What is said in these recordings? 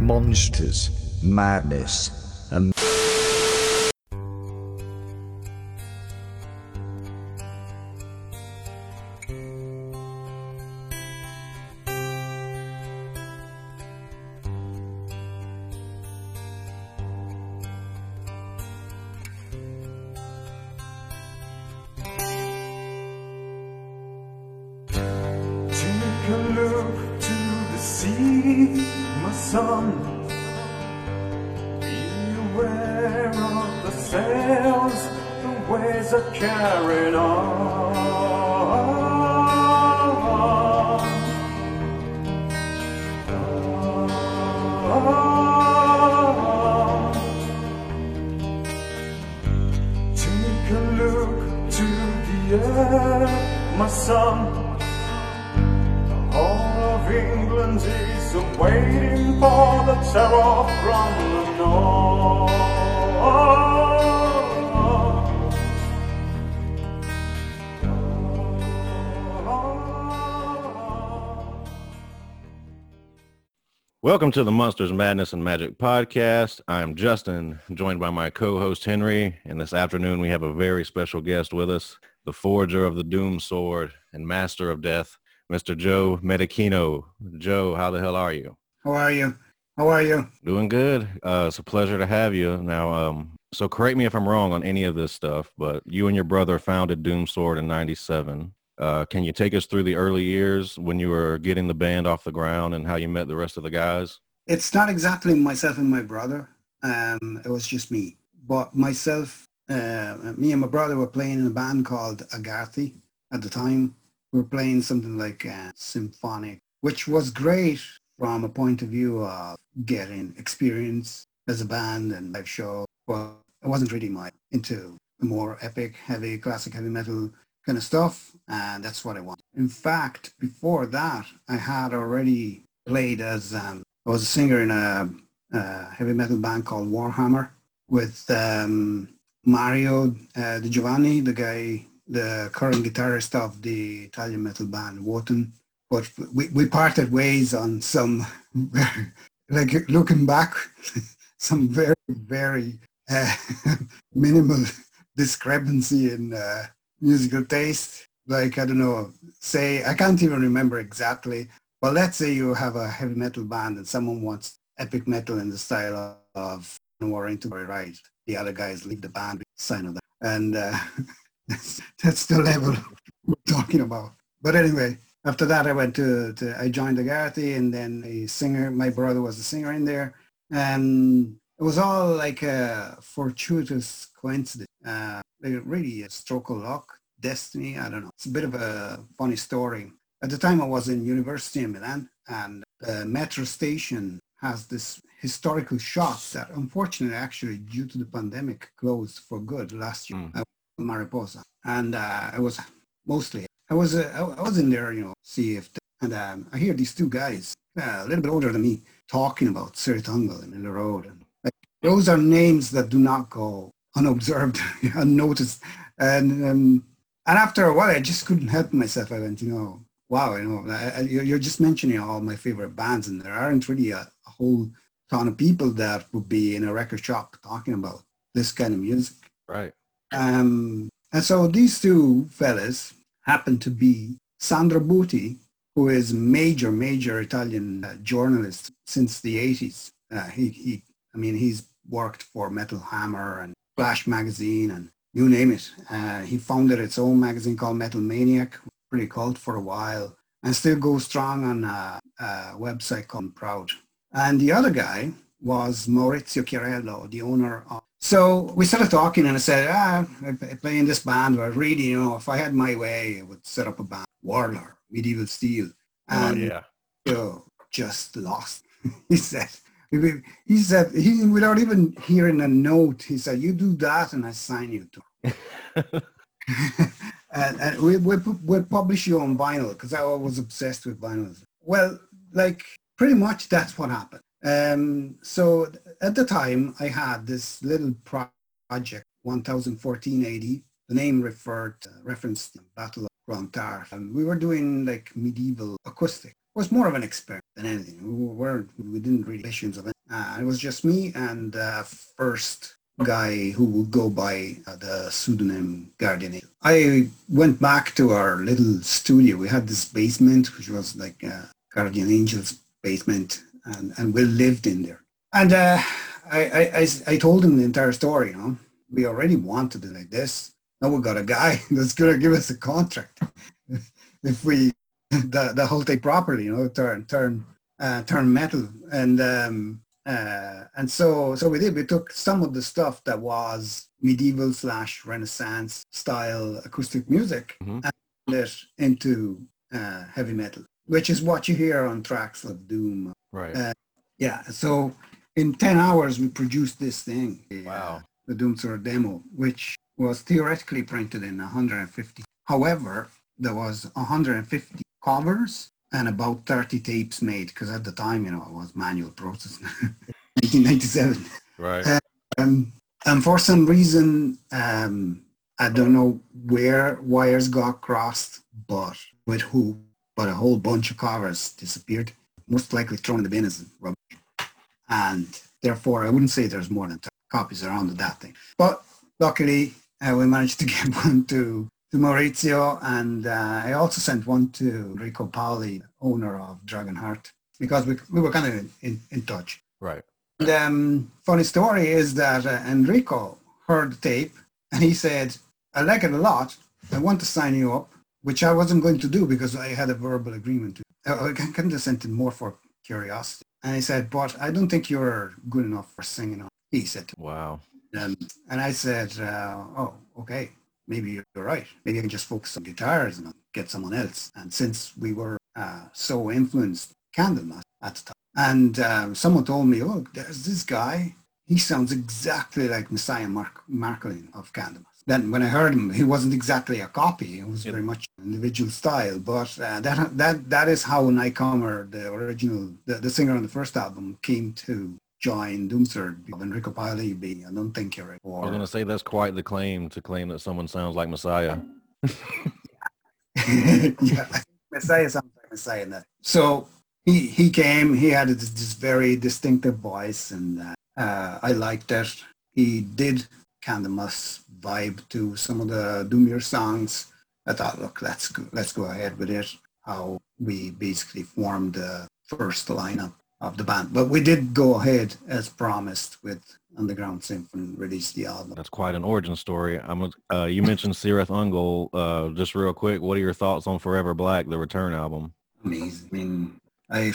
monsters, madness, Welcome to the Monsters, Madness, and Magic podcast. I'm Justin, joined by my co-host Henry, and this afternoon we have a very special guest with us, the forger of the Doom Sword and master of death, Mr. Joe Medicino. Joe, how the hell are you? How are you? How are you? Doing good. Uh, it's a pleasure to have you. Now, um, so correct me if I'm wrong on any of this stuff, but you and your brother founded Doom Sword in 97. Uh, can you take us through the early years when you were getting the band off the ground and how you met the rest of the guys? It's not exactly myself and my brother. Um, it was just me. But myself, uh, me and my brother were playing in a band called Agarthi at the time. We were playing something like uh, symphonic, which was great from a point of view of getting experience as a band and live show. But it wasn't really my into more epic, heavy, classic heavy metal kind of stuff, and that's what I want. In fact, before that, I had already played as um, I was a singer in a, a heavy metal band called Warhammer with um, Mario uh, Di Giovanni, the guy, the current guitarist of the Italian metal band Wotan. But we, we parted ways on some, like looking back, some very, very uh, minimal discrepancy in uh, musical taste. Like, I don't know, say, I can't even remember exactly, but let's say you have a heavy metal band and someone wants epic metal in the style of War into Right. The other guys leave the band, sign of that. And uh, that's, that's the level we're talking about. But anyway, after that, I went to, to I joined the Garthy and then a singer, my brother was the singer in there. And it was all like a fortuitous coincidence. Uh, like really a stroke of luck, destiny. I don't know. It's a bit of a funny story. At the time, I was in university in Milan, and the metro station has this historical shop that, unfortunately, actually due to the pandemic, closed for good last year. Mm. Mariposa, and uh, I was mostly I was uh, I was in there, you know, see if the, and um, I hear these two guys, uh, a little bit older than me, talking about Cirith Ungol and Manilla Road, and those are names that do not go unobserved, unnoticed. And um, and after a while, I just couldn't help myself. I went, you know, wow, you know, I, I, you're just mentioning all my favorite bands, and there aren't really a, a whole ton of people that would be in a record shop talking about this kind of music. Right. Um, and so these two fellas happen to be Sandro Buti, who is major, major Italian uh, journalist since the 80s. Uh, he, he, I mean, he's worked for Metal Hammer and Flash Magazine and you name it. Uh, he founded its own magazine called Metal Maniac, pretty cult for a while, and still goes strong on a, a website called Proud. And the other guy was Maurizio Chiarello, the owner of. So we started talking, and I said, ah, I play in this band, but really, you know, if I had my way, I would set up a band, Warlord, Medieval Steel. Oh, And yeah. Joe just lost. he said, he said, he, without even hearing a note, he said, you do that and I sign you to. and, and we, we, we'll publish you on vinyl because I was obsessed with vinyl. Well, like pretty much that's what happened. Um, so at the time I had this little project, 101480. The name referred, uh, referenced the Battle of Clontarf. And we were doing like medieval acoustic. Was more of an experiment than anything. We weren't, we didn't really visions of it. Uh, it was just me and uh, first guy who would go by uh, the pseudonym Guardian. I went back to our little studio. We had this basement, which was like uh, Guardian Angel's basement, and, and we lived in there. And uh, I, I, I, I told him the entire story, you know. We already wanted it like this. Now we got a guy that's going to give us a contract if we the the whole thing properly, you know, turn turn uh, turn metal, and um, uh, and so so we did. We took some of the stuff that was medieval slash Renaissance style acoustic music Mhm. and put it into uh, heavy metal, which is what you hear on tracks like Doom. Right. Uh, Yeah. So in ten hours we produced this thing. the, Wow. the Doomsword demo, which was theoretically printed in 150. However, there was 150 covers and about 30 tapes made because at the time, you know, it was manual process. 1997. right. Um, and for some reason, um, I don't know where wires got crossed, but with who, but a whole bunch of covers disappeared, most likely thrown in the bin as rubbish. And therefore, I wouldn't say there's more than 30 copies around of that thing. But luckily, uh, we managed to get one to, to Maurizio, and uh, I also sent one to Enrico Paoli, owner of Dragon Heart, because we, we were kind of in, in, touch. Right. The um, funny story is that uh, Enrico heard the tape and he said, I like it a lot. I want to sign you up, which I wasn't going to do because I had a verbal agreement. To, uh, I kind of sent it more for curiosity. And he said, but I don't think you're good enough for singing on. He said, Wow. um, and I said, uh, oh, okay, maybe you're right. Maybe I can just focus on guitars and get someone else. And since we were uh, so influenced Candlemass at the time, and um, someone told me, oh, there's this guy. He sounds exactly like Messiah Mark- Marcolin of Candlemass. Then when I heard him, he wasn't exactly a copy. It was Yep. very much an individual style. But uh, that that that is how Nightcomer, the original, the, the singer on the first album, came to join Doomsword of Enrico Paoli being I don't think you're I was gonna say that's quite the claim to claim that someone sounds like Messiah. yeah, Messiah sounds like Messiah in that. So he he came. He had this, this very distinctive voice, and uh, uh, I liked it. He did kind of must vibe to some of the Doomier songs. I thought, look, let's go, let's go ahead with it. How we basically formed the first lineup of the band, but we did go ahead as promised with Underground Symphony release the album. That's quite an origin story. I'm. Uh, you mentioned Cirith Ungol. Uh, just real quick, what are your thoughts on Forever Black, the return album? amazing. I mean, I,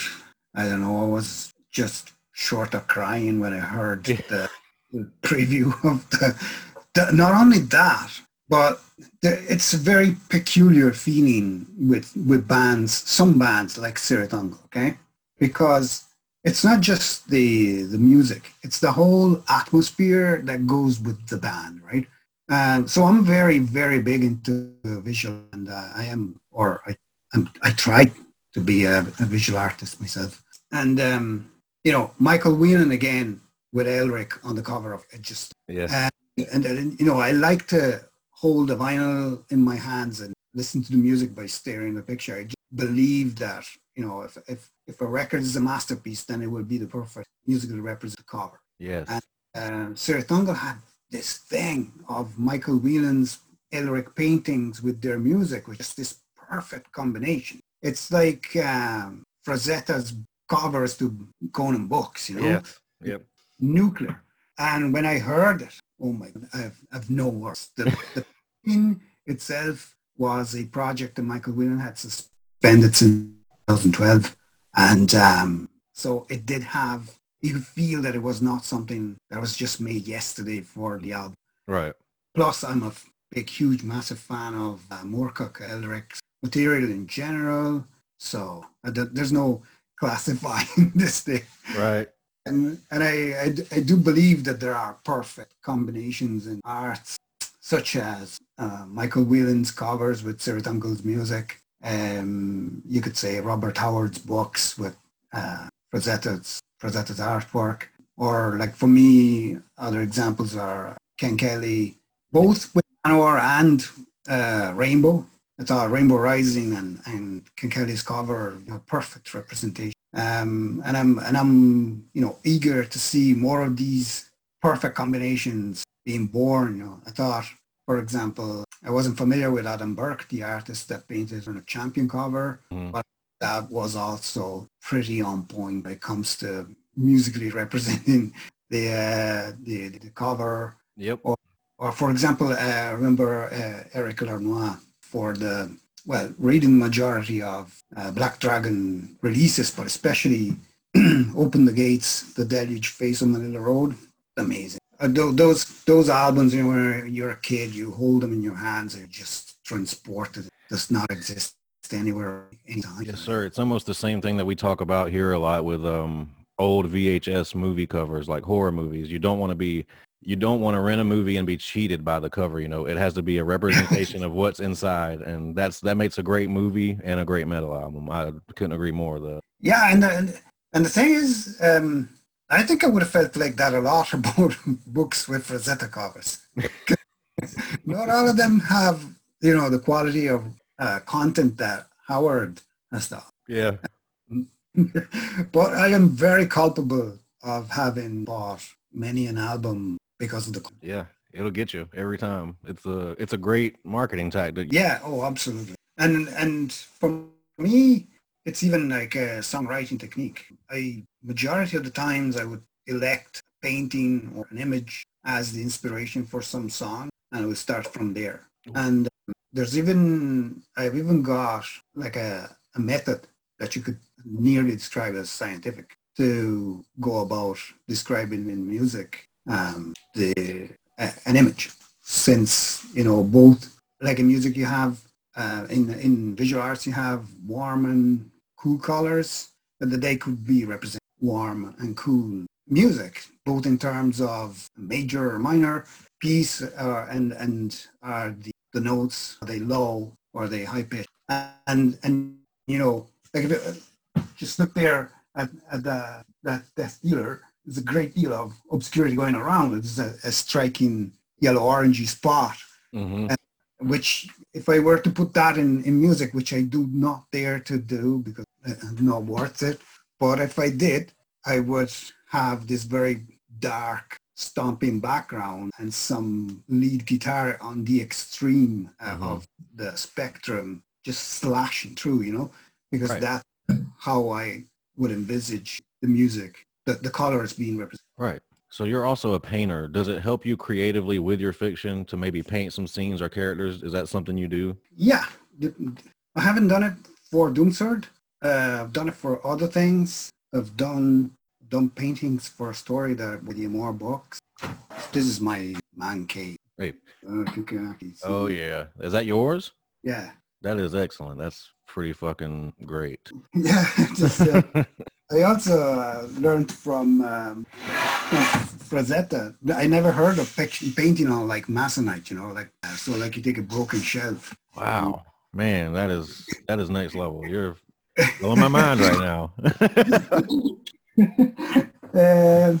I don't know, I was just short of crying when I heard the, the preview of the, the, not only that, but the, it's a very peculiar feeling with, with bands, some bands like Cirith Ungol, okay? Because it's not just the, the music, it's the whole atmosphere that goes with the band, right? and so I'm very, very big into visual, and uh, I am, or I, I'm, I try to be a, a visual artist myself. And um, you know, Michael Whelan again with Elric on the cover of it. Just Yes. Uh, and you know, I like to hold the vinyl in my hands and listen to the music by staring at the picture. I just believe that you know, if if if a record is a masterpiece, then it will be the perfect music to represent the cover yes. uh, Cirith Ungol had this thing of Michael Whelan's Elric paintings with their music, which is this perfect combination. It's like um, Frazetta's covers to Conan books, you know, Yes. Yep. nuclear. And when I heard it, oh my God, I've, I've no words. The, the thing itself was a project that Michael Whelan had suspended since 2012. And um, so it did have, you feel that it was not something that was just made yesterday for the album. Right. Plus, I'm a big, huge, massive fan of uh, Moorcock Elric's material in general. So uh, th- there's no classifying this thing. Right. And, and I, I, do believe that there are perfect combinations in arts, such as uh, Michael Whelan's covers with Cirith Ungol's music. Um, you could say Robert Howard's books with uh, Frazetta's, Frazetta's artwork. Or like for me, other examples are Ken Kelly, both with Manowar and uh, Rainbow. I thought Rainbow Rising and and Ken Kelly's cover, you know, perfect representation. Um, and I'm and I'm you know eager to see more of these perfect combinations being born. You know, I thought, for example, I wasn't familiar with Adam Burke, the artist that painted on a champion cover, Mhm. but that was also pretty on point when it comes to musically representing the uh, the, the cover. Yep. Or for example, uh, I remember uh, Eric Larnoy for the well, reading majority of uh, Black Dragon releases, but especially Open the Gates, The Deluge, Face on the Manilla Road, amazing. Uh, tho- those those albums, you know, when you're a kid, you hold them in your hands, and you're just transported. It does not exist anywhere, anytime. Yes, sir. It's almost the same thing that we talk about here a lot with um old VHS movie covers, like horror movies. You don't want to be you don't want to rent a movie and be cheated by the cover. You know, it has to be a representation of what's inside, and that's that makes a great movie and a great metal album. I couldn't agree more. though Yeah, and the, and the thing is, um, I think I would have felt like that a lot about books with Frazetta covers. Not all of them have, you know, the quality of uh, content that Howard has done. yeah, but I am very culpable of having bought many an album because of the. yeah, it'll get you every time. It's a it's a great marketing tactic. Yeah, oh, absolutely. And and for me, it's even like a songwriting technique. I majority of the times I would elect a painting or an image as the inspiration for some song, and I would start from there. And um, there's even I've even got like a, a method that you could nearly describe as scientific to go about describing in music um, the uh, an image since you know both like in music you have uh, in in visual arts you have warm and cool colors that they could be represent warm and cool music both in terms of major or minor piece uh, and and are the, the notes are they low or are they high pitch and and you know like if it, just look there at, at the that death dealer there's a great deal of obscurity going around. It's a, a striking yellow orangey spot hmm which if I were to put that in, in music, which I do not dare to do because it's not worth it, but if I did, I would have this very dark stomping background and some lead guitar on the extreme uh, Mhm. of the spectrum just slashing through, you know, because Right. that's how I would envisage the music, the, the colors being represented. Right. So you're also a painter. Does it help you creatively with your fiction to maybe paint some scenes or characters? Is that something you do? Yeah, I haven't done it for Doomsword. Uh, I've done it for other things. I've done done paintings for a story that with the more books. This is my man cave. Right. Uh, you can actually see. Oh yeah. Is that yours? yeah, That is excellent. That's pretty fucking great. yeah. just, uh, I also uh, learned from um, Frazetta. I never heard of painting on like masonite. You know, like uh, so like you take a broken shelf Wow. Man, that is that is next level. You're blowing my mind right now. Um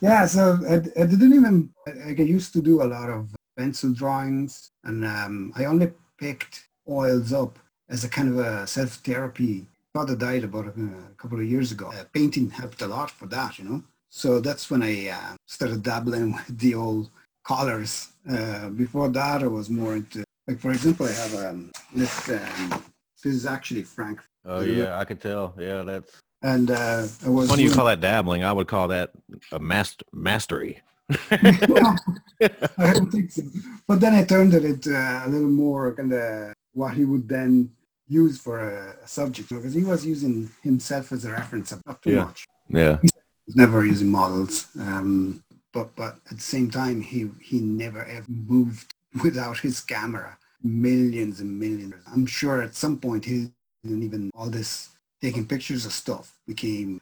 yeah, so I, I didn't even, I, I used to do a lot of pencil drawings and um, I only picked oils up as a kind of a self-therapy. Father died about a, a couple of years ago. Uh, painting helped a lot for that, you know. So that's when I uh, started dabbling with the old colors. Uh, before that, I was more into, like for example, I have um, this, um, this is actually Frank. oh yeah, I could tell. Yeah, that's And uh, I was funny you call that dabbling. I would call that a master mastery. I don't think so. But then I turned it into a little more kind of what he would then use for a, a subject because he was using himself as a reference, not too Yeah. much. Yeah. He was never using models. Um, but but at the same time, he he never ever moved without his camera. Millions and millions. I'm sure at some point he didn't even all this taking pictures of stuff became.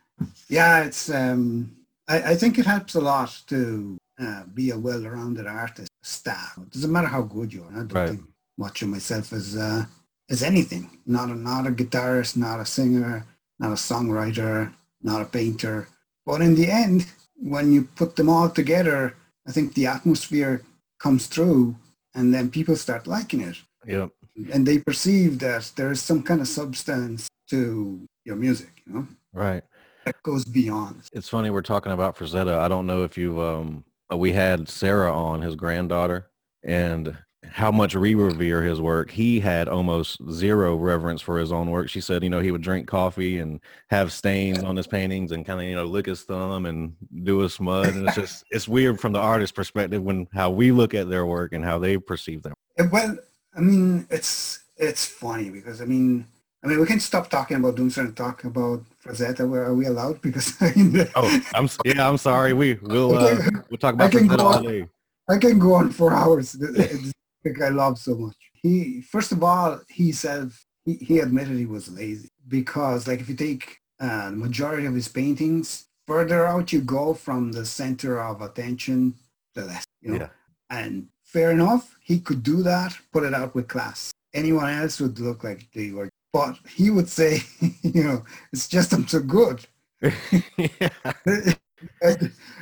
Yeah, it's. Um, I, I think it helps a lot to uh, be a well-rounded artist staff. It doesn't matter how good you are. I don't Right. think much of myself as uh, as anything. Not a not a guitarist, not a singer, not a songwriter, not a painter. But in the end, when you put them all together, I think the atmosphere comes through, and then people start liking it. Yep. and they perceive that there is some kind of substance to your music, you know, Right. that goes beyond. It's funny we're talking about Frazetta. I don't know if you've um uh, we had Sarah on his granddaughter and how much we revere his work. He had almost zero reverence for his own work. She said, you know, he would drink coffee and have stains on his paintings and kind of, you know, lick his thumb and do his smud. And it's just it's weird from the artist's perspective when how we look at their work and how they perceive them. Uh, Well, I mean, it's it's funny because I mean, I mean, we can stop talking about Doomsday and talk about Frazetta. Where are we allowed? Because I mean, Oh, I'm yeah, I'm sorry. We we'll uh, we'll talk about Frazetta all day. I can go on for hours. It's I love so much. He first of all, he said he, he admitted he was lazy because, like, if you take uh, the majority of his paintings, further out you go from the center of attention, the less, you know. Yeah. And fair enough, he could do that, put it out with class. Anyone else would look like they were, but he would say, you know, it's just I'm so good.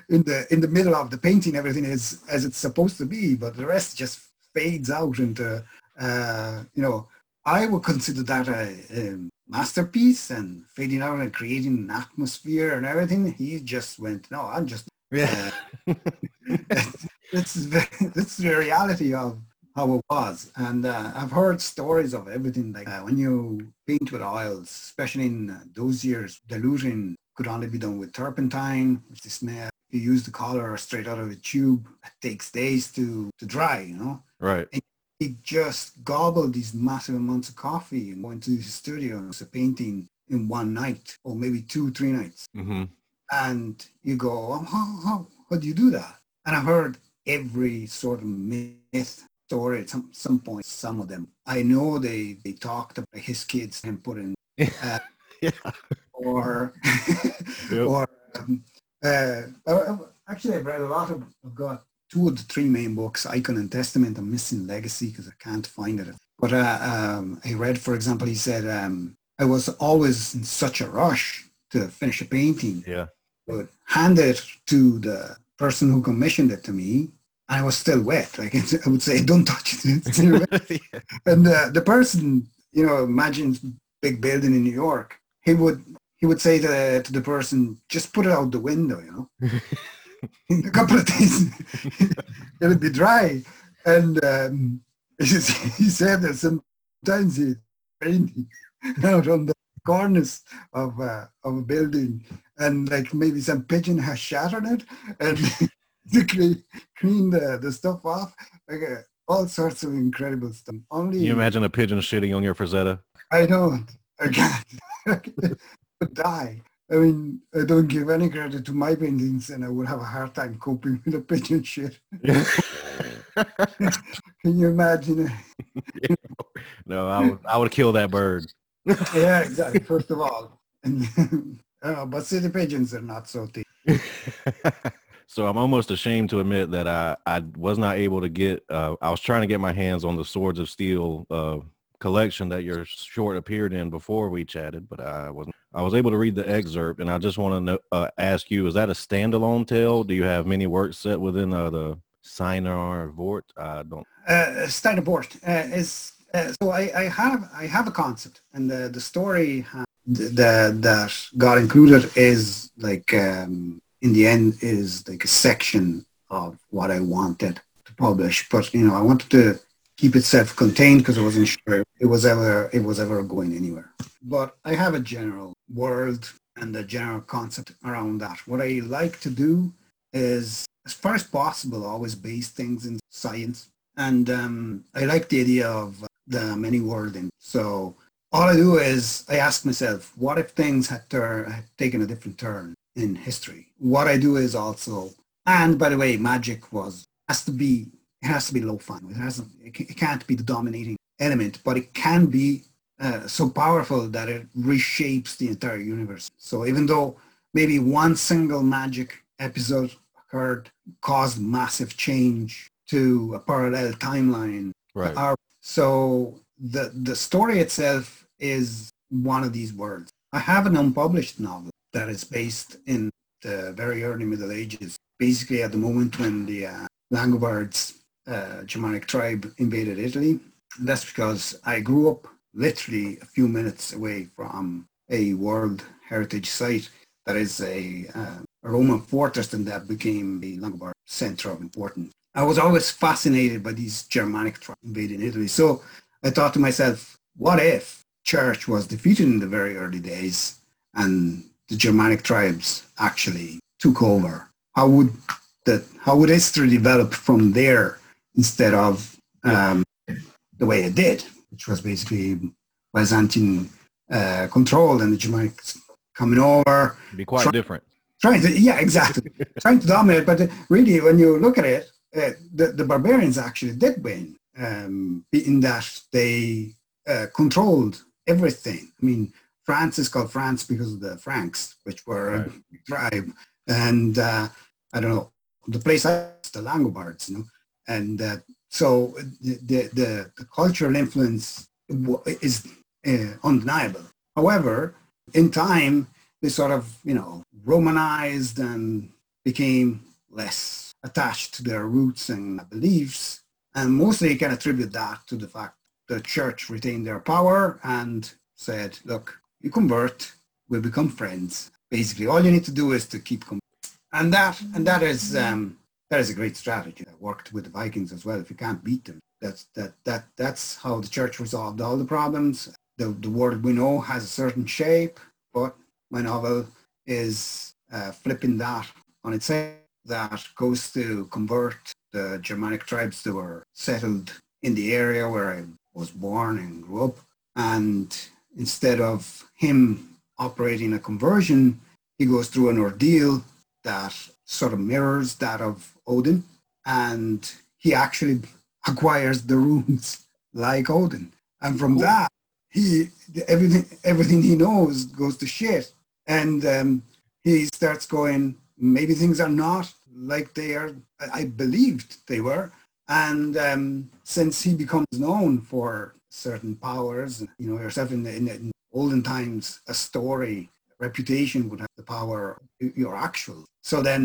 in the in the middle of the painting everything is as it's supposed to be but the rest just fades out into uh you know i would consider that a, a masterpiece and fading out and creating an atmosphere and everything he just went no i'm just yeah. it's it's the reality of how it was and uh, i've heard stories of everything like uh, when you paint with oils especially in uh, those years diluting could only be done with turpentine which is you use the color straight out of the tube it takes days to to dry you know Right. he just gobbled these massive amounts of coffee and went to his studio and was a painting in one night or maybe two three nights hmm and you go, oh, how, how, how do you do that? And I've heard every sort of myth story at some, some point, some of them. I know they, they talked about his kids and put in, uh, Yeah. or, Yep. or um, uh, uh, actually I've read a lot of, I've got two of the three main books, Icon and Testament. I'm missing Legacy because I can't find it. But uh, um, I read, for example, he said, um, I was always in such a rush to finish a painting Yeah. would hand it to the person who commissioned it to me. And I was still wet. Like I would say, don't touch it. It's still wet. yeah. and uh, the person, you know, imagine big building in New York. He would he would say to, to the person, just put it out the window. You know, in a couple of days it'll be dry. And um, he said that sometimes he painting out on the cornice of uh, of a building and like maybe some pigeon has shat on it and to clean, clean the, the stuff off like uh, all sorts of incredible stuff only Can you imagine a pigeon shitting on your Frazetta? i don't i can't die. I mean i don't give any credit to my paintings and i would have a hard time coping with a pigeon shit. Can you imagine it? No, I would I would kill that bird. yeah exactly first of all. And uh, but city pigeons are not so thick. So I'm almost ashamed to admit that I, I was not able to get uh, I was trying to get my hands on the Swords of Steel uh, collection that your short appeared in before we chatted, but I wasn't I was able to read the excerpt and I just want to uh, ask you, is that a standalone tale? Do you have many works set within uh, the Sinar Vort? I don't. uh, Steiner Bort uh, is uh, so I, I have I have a concept and the the story ha- th- the, that got included is like um, in the end is like a section of what I wanted to publish, but you know I wanted to keep it self-contained because I wasn't sure it was ever it was ever going anywhere. But I have a general world and a general concept around that. What I like to do is as far as possible, always base things in science. And um, I like the idea of the many worlding. So all I do is I ask myself, what if things had, tur- had taken a different turn in history? What I do is also, and by the way, magic was has to be it has to be low fun. It hasn't. It, it can't be the dominating element, but it can be uh, so powerful that it reshapes the entire universe. So even though maybe one single magic episode occurred, caused massive change to a parallel timeline. Right. Our, so the the story itself is one of these worlds. I have an unpublished novel that is based in the very early Middle Ages, basically at the moment when the uh, Langobards, uh, Germanic tribe, invaded Italy. That's because I grew up literally a few minutes away from a World Heritage Site that is a, uh, a Roman fortress and that became the Longobards center of importance. I was always fascinated by these Germanic tribes invading Italy. So I thought to myself, what if church was defeated in the very early days and the Germanic tribes actually took over? How would that how would history develop from there instead of um, the way it did, which was basically Byzantine uh, control and the Germanics coming over, Be quite Try- different. trying to yeah exactly. Trying to dominate but really when you look at it uh, the, the barbarians actually did win um, in that they uh, controlled everything. I mean france is called france because of the franks which were a tribe and uh, i don't know the place I, the langobards you know and uh, so the, the, the, cultural influence is uh, undeniable however in time they sort of, you know, Romanized and became less attached to their roots and beliefs. And mostly you can attribute that to the fact the church retained their power and said, look, you convert, we'll become friends. Basically, all you need to do is to keep com- and that and that is um, that is a great strategy that worked with the Vikings as well. If you can't beat them, that's that that that's how the church resolved all the problems. The the world we know has a certain shape, but my novel is uh, flipping that on its head. That goes to convert the Germanic tribes that were settled in the area where I was born and grew up. And instead of him operating a conversion, he goes through an ordeal that sort of mirrors that of Odin. And he actually acquires the runes like Odin. And from that, he everything everything he knows goes to shit and um, he starts going maybe things are not like they are i believed they were and um, since he becomes known for certain powers you know yourself in, the, in, the, in olden times a story reputation would have the power your actual so then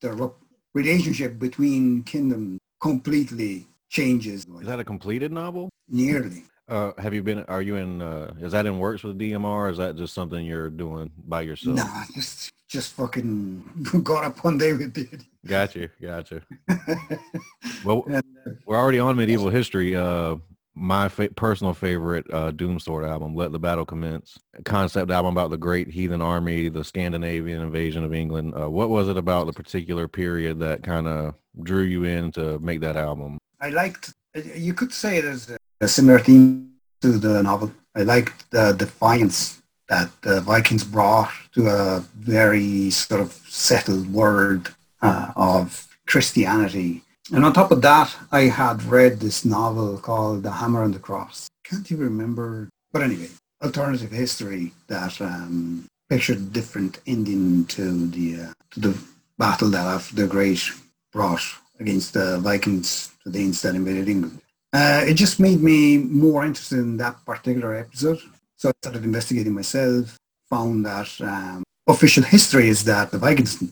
the re- relationship between kingdoms completely changes Is that a completed novel? nearly Uh, have you been? Are you in? Uh, is that in works with DMR? Or is that just something you're doing by yourself? Nah, just just fucking got up one day with it. Got you. Got you. Well, And, uh, we're already on medieval history. Uh, my fa- personal favorite uh, Doomsword album, "Let the Battle Commence," concept album about the great heathen army, the Scandinavian invasion of England. Uh, what was it about the particular period that kind of drew you in to make that album? I liked. You could say there's a, a similar theme to the novel. I liked the defiance that the Vikings brought to a very sort of settled world uh, of Christianity. And on top of that, I had read this novel called The Hammer and the Cross. Can't even remember. But anyway, alternative history that um, pictured different ending to the uh, to the battle that the Great brought against the Vikings, the Danes that invaded England. Uh, it just made me more interested in that particular episode. So I started investigating myself, found that um, official history is that the Vikings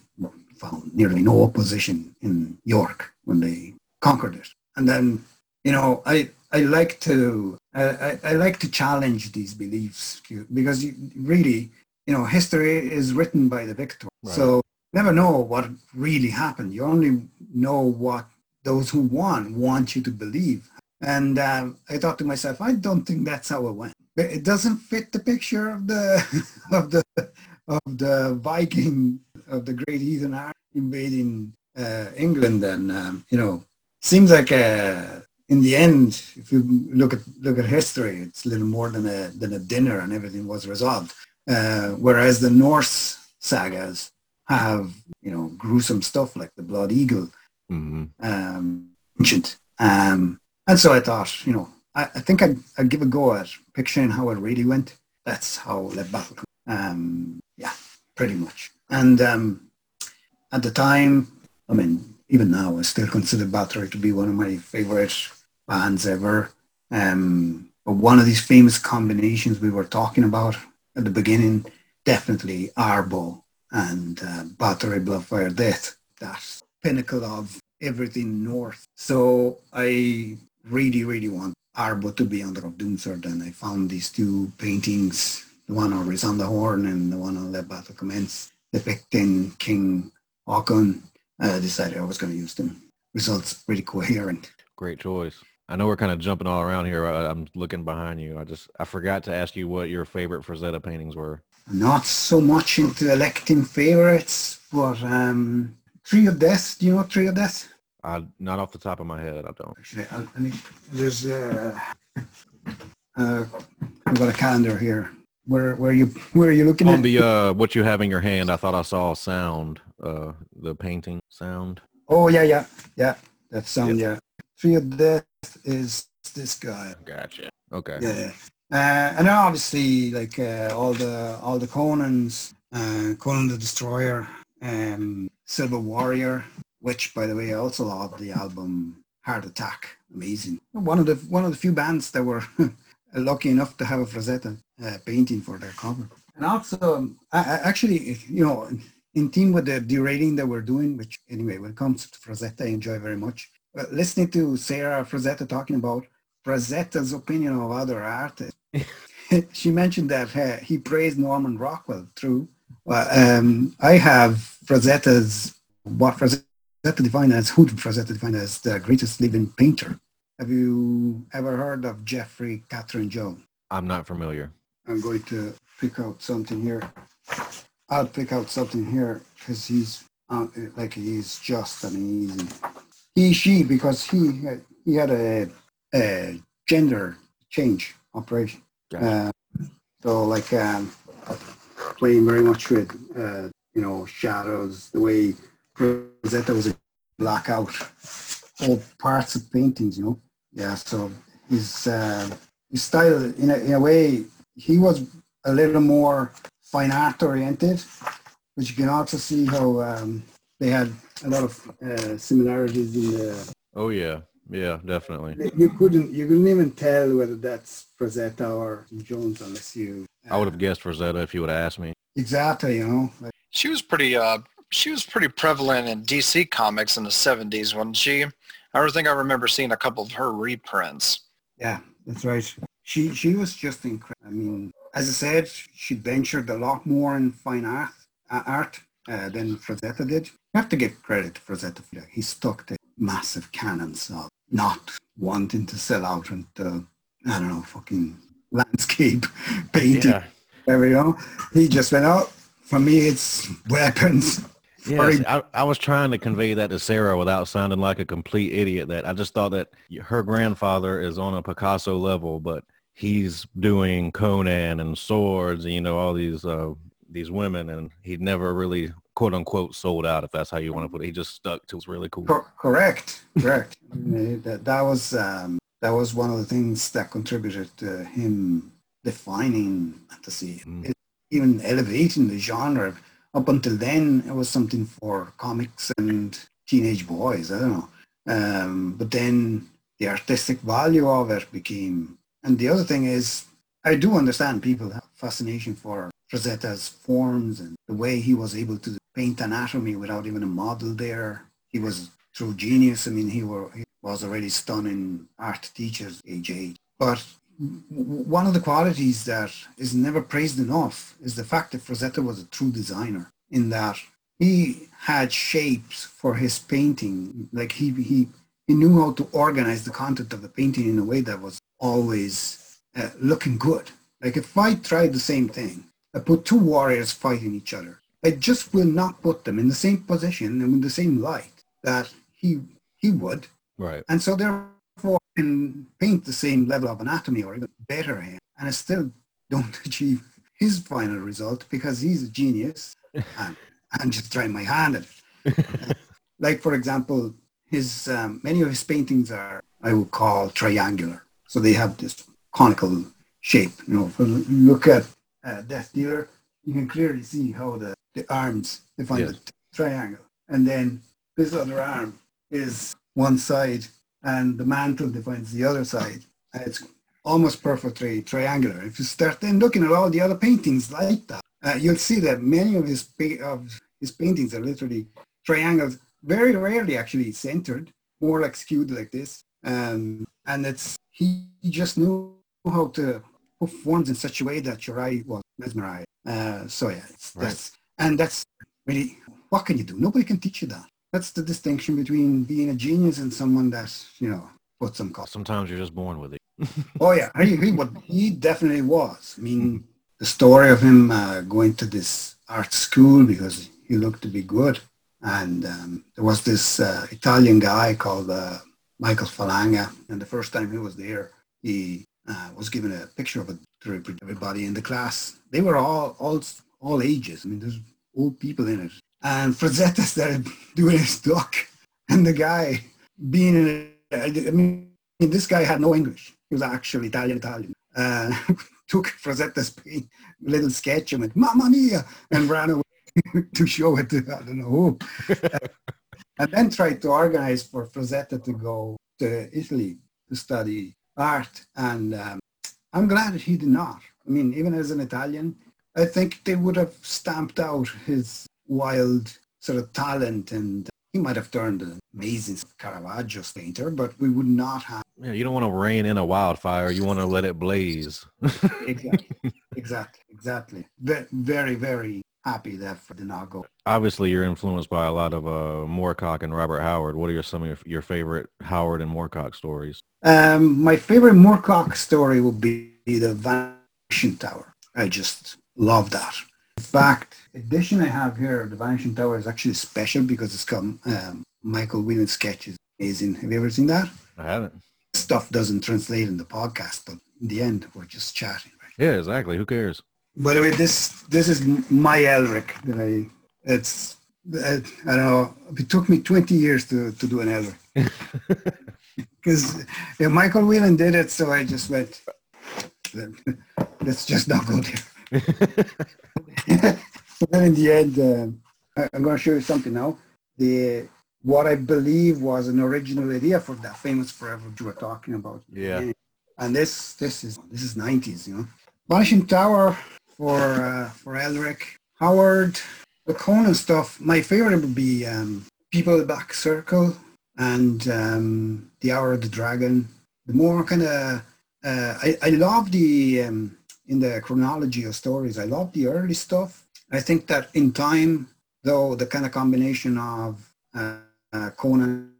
found nearly no opposition in York when they conquered it. And then, you know, I, I like to I, I, like to challenge these beliefs because you, really, you know, history is written by the victor. Right. So never know what really happened. You only know what those who won want you to believe. And um, I thought to myself, I don't think that's how it went. But It doesn't fit the picture of the of the of the Viking of the great heathen army invading uh, England. And um, you know, seems like uh, in the end, if you look at look at history, it's a little more than a than a dinner, and everything was resolved. Uh, whereas the Norse sagas have you know gruesome stuff like the Blood Eagle, hmm um, ancient. Um, and so I thought, you know, I, I think I'd, I'd give a go at picturing how it really went. That's how Let Battle Um, yeah, pretty much. And um, at the time, I mean, even now, I still consider Bathory to be one of my favorite bands ever. Um, but one of these famous combinations we were talking about at the beginning, definitely Arbo and uh, Bathory Bloodfire Death. That pinnacle of everything north. So I really, really want Arbo to be under of Doomsword and I found these two paintings, the one on on the Horn and the one on Let Battle Commence, depicting King Haakon. I decided I was going to use them. Results pretty coherent. Great choice. I know we're kind of jumping all around here. I, I'm looking behind you. I just I forgot to ask you what your favorite Frazetta paintings were. Not so much into electing favorites, but um, Tree of Death. Do you know Tree of Death? Uh, not off the top of my head, I don't. Actually, I, I think there's uh, uh, I've got a calendar here. Where where you where are you looking On at? the uh, what you have in your hand, I thought I saw a sound. Uh, the painting sound. Oh yeah, yeah, yeah. That sound, yeah. Fear of Death is this guy. Gotcha. Okay. Yeah. Uh, and then obviously like uh, all the all the Conans, uh, Conan the Destroyer, um, Silver Warrior, which by the way I also love the album Heart Attack. Amazing. One of the one of the few bands that were lucky enough to have a Frazetta uh, painting for their cover. And also, um, I, I actually, you know, in team with the derating that we're doing, which anyway, when it comes to Frazetta, I enjoy very much. But listening to Sarah Frazetta talking about Frazetta's opinion of other artists, she mentioned that uh, he praised Norman Rockwell. True. Well, um, I have Frazetta's what Frazetta defined as who Frazetta defined as the greatest living painter. Have you ever heard of Jeffrey Catherine Jones? I'm not familiar. I'm going to pick out something here. I'll pick out something here because he's uh, like he's just amazing. He, she, because he had, he had a, a gender change operation. Gotcha. Uh, so like um, playing very much with uh, you know shadows, the way Frazetta was a blackout, all parts of paintings, you know. Yeah, so his uh, his style, in a, in a way, he was a little more fine art oriented, but you can also see how um, they had a lot of uh, similarities in the. Oh yeah, yeah, definitely. You couldn't you couldn't even tell whether that's Frazetta or Jones unless you. I would have guessed Frazetta if you would have asked me. Exactly, you know. Like, She was pretty uh she was pretty prevalent in DC comics in the 70s, wasn't she? I think I remember seeing a couple of her reprints. Yeah, that's right. She she was just incredible. I mean, as I said, she ventured a lot more in fine art uh, art uh, than Frazetta did. You have to give credit to Frazetta for that. He stuck to massive canons of not wanting to sell out into I don't know fucking landscape painting. Whatever, you know, he just went out. For me, it's weapons. Yes, I, I was trying to convey that to Sarah without sounding like a complete idiot. That I just thought that her grandfather is on a Picasso level, but he's doing Conan and swords, and you know all these uh, these women, and he never really quote unquote sold out, if that's how you want to put it. He just stuck to what's really cool. Cor- correct, correct. That, that was um, that was one of the things that contributed to him defining fantasy, Mm. Even elevating the genre. Up until then, it was something for comics and teenage boys. I don't know, um, but then the artistic value of it became. And the other thing is, I do understand people have fascination for Frazetta's forms and the way he was able to paint anatomy without even a model there. He was true genius. I mean, he, were, he was already stunning art teachers age eight. But one of the qualities that is never praised enough is the fact that Frazetta was a true designer in that he had shapes for his painting. Like he, he, he knew how to organize the content of the painting in a way that was always uh, looking good. Like if I try the same thing, I put two warriors fighting each other. I just will not put them in the same position and in the same light that he he would. Right. And so therefore I can paint the same level of anatomy or even better him. And I still don't achieve his final result because he's a genius and I'm just trying my hand at it. like for example, his um, many of his paintings are I would call triangular. So they have this conical shape. You know, if you look at uh, Death Dealer, you can clearly see how the, the arms define Yes. the triangle. And then this other arm is one side and the mantle defines the other side. And it's almost perfectly triangular. If you start then looking at all the other paintings like that, uh, you'll see that many of his, pa- of his paintings are literally triangles, very rarely actually centered, more like skewed like this. Um, and it's he just knew how to put forms in such a way that your eye was mesmerized. Uh, so yeah, it's, Right. that's and that's really what can you do? Nobody can teach you that. That's the distinction between being a genius and someone that's you know put some cost. Sometimes you're just born with it. Oh yeah, I agree. What he definitely was. I mean, the story of him uh, going to this art school because he looked to be good, and um, there was this uh, Italian guy called uh, Michael Falanga, and the first time he was there, he uh, was given a picture of it to everybody in the class. They were all all all ages. I mean, there's old people in it, and Frazetta started doing his duck, and the guy being in it, I mean, this guy had no English. He was actually Italian Italian. Uh, took Frazetta's little sketch and went, Mamma mia, and ran away to show it to I don't know who. And then tried to organize for Frazetta to go to Italy to study art. And um, I'm glad he did not. I mean, even as an Italian, I think they would have stamped out his wild sort of talent and he might have turned an amazing Caravaggio painter, but we would not have Yeah, you don't want to rain in a wildfire. You want to let it blaze. exactly, exactly, exactly. Very, very happy that for did not go. Obviously, you're influenced by a lot of uh, Moorcock and Robert Howard. What are your, some of your, your favorite Howard and Moorcock stories? Um, my favorite Moorcock story would be the Vanishing Tower. I just love that. In fact, edition I have here, the Vanishing Tower, is actually special because it's come um, Michael Whelan sketches. Amazing. Have you ever seen that? I haven't. Stuff doesn't translate in the podcast, but in the end, we're just chatting. Right? Yeah, exactly. Who cares? By the way, this this is my Elric that I. It's I, I don't know. It took me 20 years to, to do an Elric because yeah, Michael Whelan did it, so I just went. Let's just not go there. but then in the end, uh, I'm going to show you something now. The what I believe was an original idea for that famous Forever you were talking about. Yeah. And this this is this is 90s, you know. Vanishing Tower for uh, for Elric Howard, the Conan stuff. My favorite would be um, People Black Circle and um, The Hour of the Dragon. The more kind of uh, I I love the um, in the chronology of stories. I love the early stuff. I think that in time, though, the kind of combination of uh, uh, Conan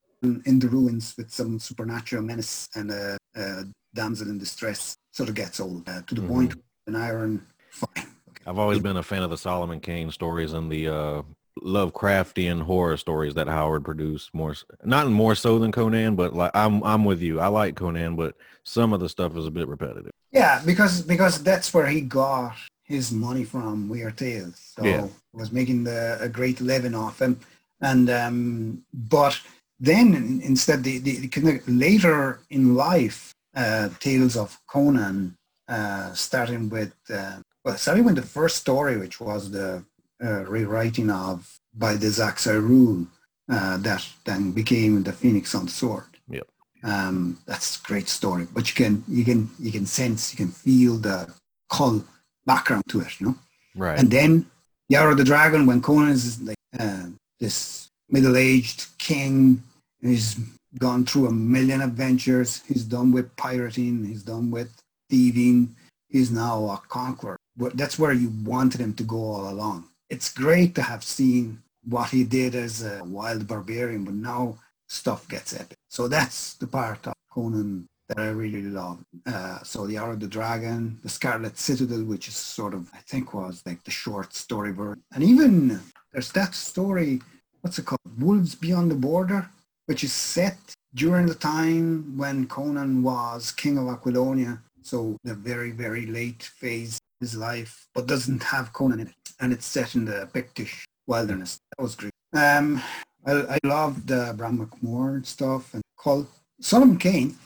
in the ruins with some supernatural menace and a, a damsel in distress sort of gets old uh, to the Mhm. point an iron fine. Okay. I've always been a fan of the Solomon Kane stories and the uh, Lovecraftian horror stories that Howard produced. More, not more so than Conan, but like I'm, I'm with you. I like Conan, but some of the stuff is a bit repetitive. Yeah, because because that's where he got his money from Weird Tales. So Yeah. was making the, a great living off him. And um, but then instead the, the, the kind of later in life uh, tales of Conan, uh, starting with uh, well, starting with the first story, which was the uh, rewriting of by This Axe I Rule, uh, that then became the Phoenix on the Sword. Yep. Um, that's a great story, but you can you can you can sense, you can feel the Kull background to it, you know. Right. And then of the Dragon, when Conan is like uh, this middle-aged king, he's gone through a million adventures. He's done with pirating. He's done with thieving. He's now a conqueror. That's where you wanted him to go all along. It's great to have seen what he did as a wild barbarian, but now stuff gets epic. So that's the part of Conan that I really love. Uh, so the Hour of the Dragon, the Scarlet Citadel, which is sort of I think was like the short story version, and even there's that story. What's it called? Wolves Beyond the Border, which is set during the time when Conan was king of Aquilonia. So the very very late phase of his life, but doesn't have Conan in it, and it's set in the Pictish wilderness. That was great. Um, I, I love the Bran Mak Morn stuff and Kull Solomon Kane.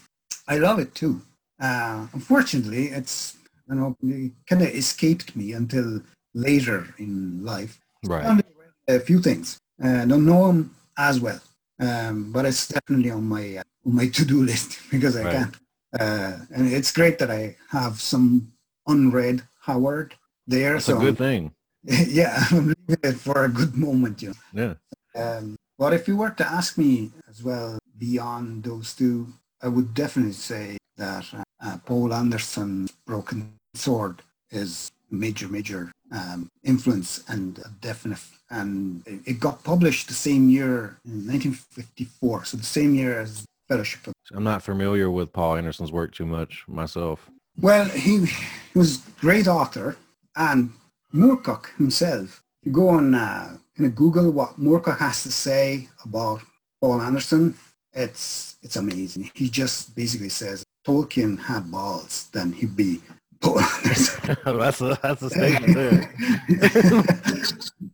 I love it too. Uh, unfortunately, it's you know it kind of escaped me until later in life. right. A few things. Uh, don't know them as well, um, but it's definitely on my uh, on my to-do list because I Right. can't. Uh, and it's great that I have some unread Howard there. That's so a good thing. yeah, I'm leaving it for a good moment, you know. Yeah. Um, but if you were to ask me as well beyond those two, I would definitely say that uh, uh, Poul Anderson's Broken Sword is major, major um, influence and a definite. And it- it got published the same year in 1954, so the same year as Fellowship of I'm not familiar with Poul Anderson's work too much myself. Well, he, he was a great author, and Moorcock himself. You go on uh, kind of Google what Moorcock has to say about Poul Anderson. It's it's amazing. He just basically says Tolkien had balls, then he'd be Poul Anderson. that's a that's a statement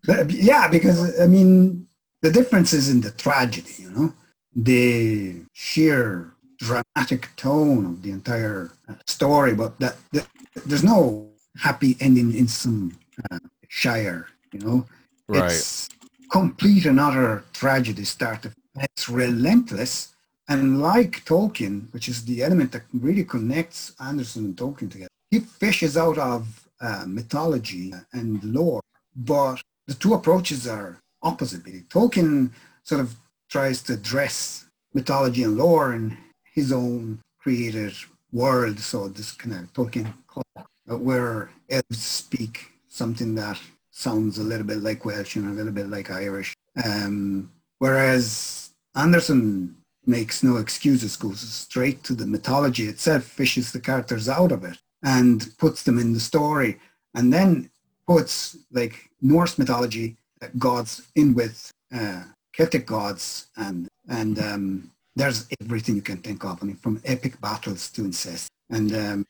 there. Yeah, because I mean the difference is in the tragedy, you know, the sheer dramatic tone of the entire uh, story, but that, that there's no happy ending in some uh, shire, you know. Right. It's complete and utter tragedy start. It's relentless, and like Tolkien, which is the element that really connects Anderson and Tolkien together, he fishes out of uh, mythology and lore, but the two approaches are opposite. Tolkien sort of tries to dress mythology and lore in his own created world, so this kind of Tolkien club, uh, where elves speak something that sounds a little bit like Welsh and a little bit like Irish. Um, whereas Anderson makes no excuses, goes straight to the mythology itself, fishes the characters out of it and puts them in the story and then puts like Norse mythology gods in with uh, Celtic gods and and um, there's everything you can think of, I mean, from epic battles to incest, and um,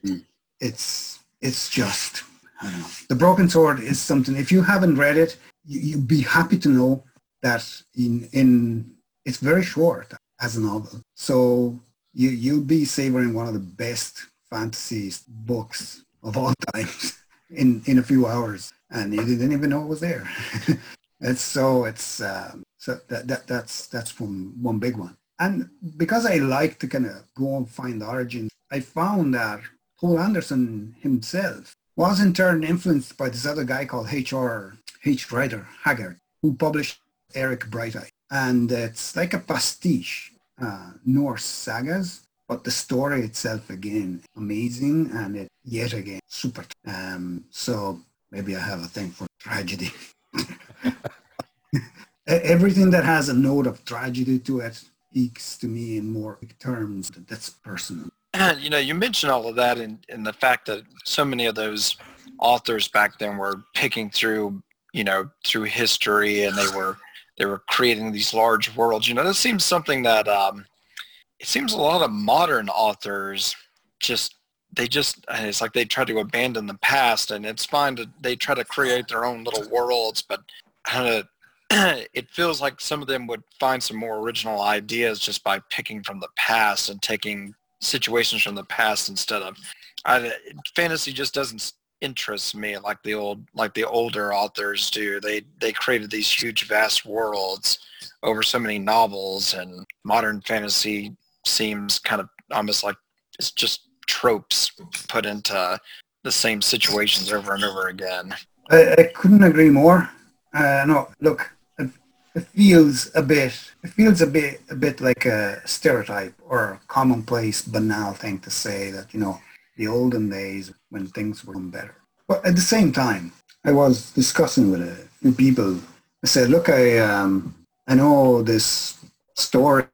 it's it's just I don't know. The Broken Sword is something. If you haven't read it, you, you'd be happy to know that in in it's very short as a novel, so you you'll be savoring one of the best fantasy books of all times in in a few hours, and you didn't even know it was there. it's so it's um, so that, that that's that's from one big one. And because I like to kind of go and find the origins, I found that Poul Anderson himself was in turn influenced by this other guy called H.R. H. Rider Haggard, who published Eric Bright Eye. And it's like a pastiche, uh, Norse sagas, but the story itself, again, amazing, and it yet again, super. Um, so maybe I have a thing for tragedy. Everything that has a note of tragedy to it speaks to me in more terms that's personal. And, you know, you mentioned all of that and, and the fact that so many of those authors back then were picking through, you know, through history and they were they were creating these large worlds. You know, this seems something that um, it seems a lot of modern authors just they just it's like they try to abandon the past and it's fine to they try to create their own little worlds, but kind of it feels like some of them would find some more original ideas just by picking from the past and taking situations from the past instead of I, fantasy just doesn't interest me like the old like the older authors do they they created these huge vast worlds over so many novels and modern fantasy seems kind of almost like it's just tropes put into the same situations over and over again I, I couldn't agree more. Uh, no, look, it, feels a bit, it feels a bit, a bit like a stereotype or a commonplace, banal thing to say that you know the olden days when things were better. But at the same time, I was discussing with a few people. I said, look, I um, I know this story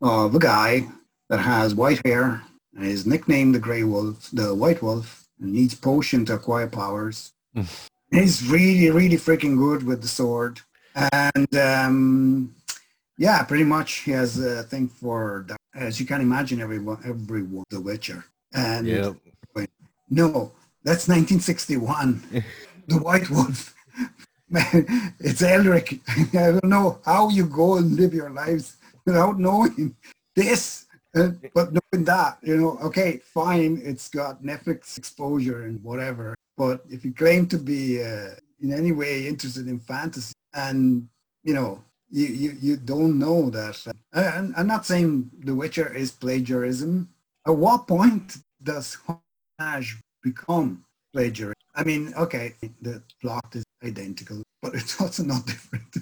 of a guy that has white hair and is nicknamed the Grey Wolf, the White Wolf, and needs potion to acquire powers. He's really, really freaking good with the sword, and um, yeah, pretty much he has a thing for, the- as you can imagine, everyone, everyone, The Witcher. And Yep. no, that's 1961. the White Wolf. Man, it's Elric. I don't know how you go and live your lives without knowing this, uh, but knowing that, you know, okay, fine, it's got Netflix exposure and whatever. But if you claim to be uh, in any way interested in fantasy and, you know, you, you, you don't know that. And I'm not saying The Witcher is plagiarism. At what point does homage become plagiarism? I mean, okay, the plot is identical, but it's also not different.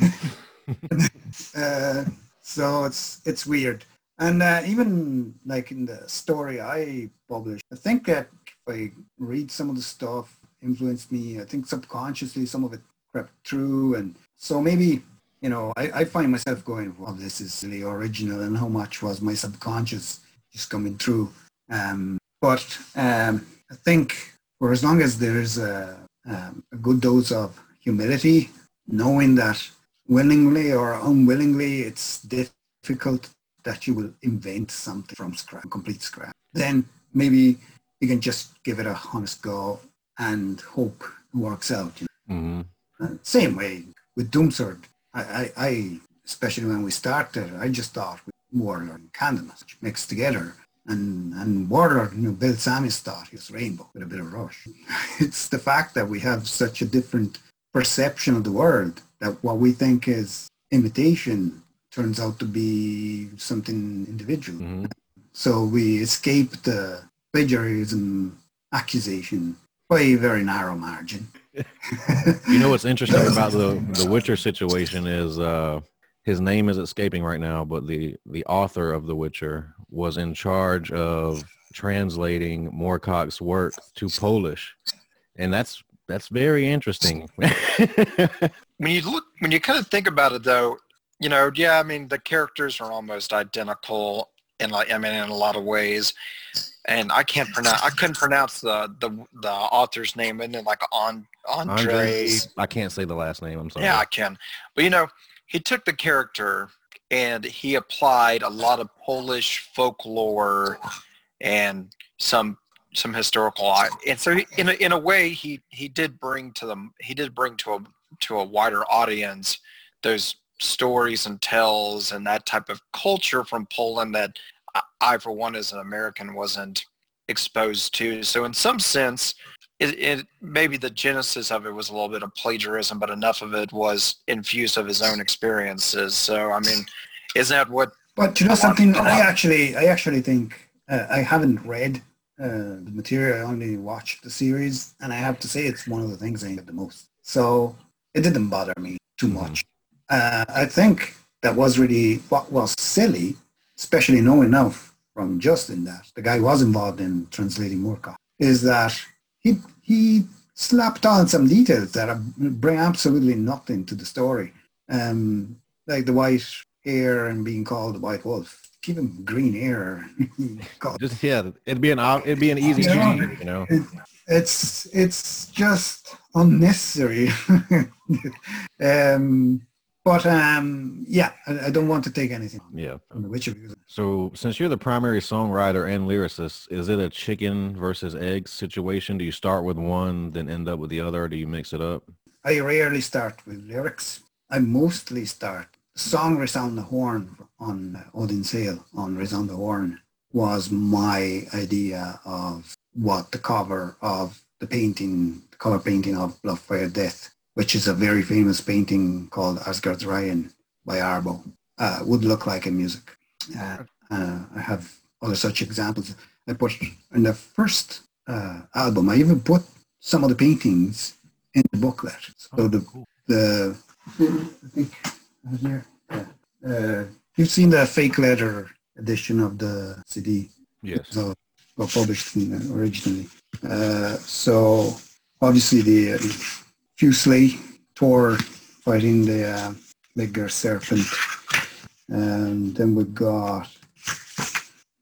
uh, so it's it's weird. And uh, even like in the story I published, I think that if I read some of the stuff influenced me, I think subconsciously some of it crept through. And so maybe, you know, I, I find myself going, well, this is really original and how much was my subconscious just coming through. Um, but um, I think for as long as there's a, um, a good dose of humility, knowing that willingly or unwillingly it's difficult that you will invent something from scratch, complete scratch, then maybe you can just give it a honest go and hope works out. You know? hmm Uh, same way with Doomsword. I, I, I, especially when we started, I just thought with Warlord and Candlemass mixed together. And, and Warlord, you know, Bill Tsamis thought was Rainbow with a bit of Rush. it's the fact that we have such a different perception of the world that what we think is imitation turns out to be something individual. hmm So we escape the plagiarism accusation by a very narrow margin. You know what's interesting about the the Witcher situation is uh, his name is escaping right now, but the the author of The Witcher was in charge of translating Moorcock's work to Polish, and that's that's very interesting. when you look when you kind of think about it though you know yeah i mean the characters are almost identical in like i mean in a lot of ways and i can't pronounce i couldn't pronounce the the, the author's name and then like on andre, Andre, I can't say the last name. I'm sorry. yeah i can but you know he took the character and he applied a lot of polish folklore and some some historical and so in a, in a way he he did bring to them he did bring to a to a wider audience those stories and tells and that type of culture from Poland that I, I for one as an American wasn't exposed to so in some sense it, it maybe the genesis of it was a little bit of plagiarism but enough of it was infused of his own experiences so I mean isn't that what But you know something? I actually, I actually think uh, I haven't read uh, the material. I only watched the series, and I have to say it's one of the things I enjoyed the most. So it didn't bother me too much. Uh, I think that was really what was silly, especially knowing now from Justin that the guy was involved in translating Moorcock, is that he he slapped on some details that bring absolutely nothing to the story, um, like the white hair and being called the white wolf. Give him green hair. Just yeah, it'd be an it'd be an easy Yeah. change, you know. it, it's it's just unnecessary. um, but um, yeah, I, I don't want to take anything Yeah. from The Witcher So since you're the primary songwriter and lyricist, is it a chicken versus egg situation? Do you start with one, then end up with the other, or do you mix it up? I rarely start with lyrics. I mostly start. Song Resound the Horn on Odin Sale on Resound the Horn was my idea of what the cover of the painting, the color painting of Blood, Fire, Death, which is a very famous painting called Åsgårdsreien by Arbo, uh, would look like in music. Uh, uh, I have other such examples. I put in the first uh, album, I even put some of the paintings in the booklet. So the the I think uh, here, yeah. Uh, you've seen the fake leather edition of the CD. Yes. So published originally. Uh, so obviously the Fuseli Thor fighting the uh, bigger serpent, and then we got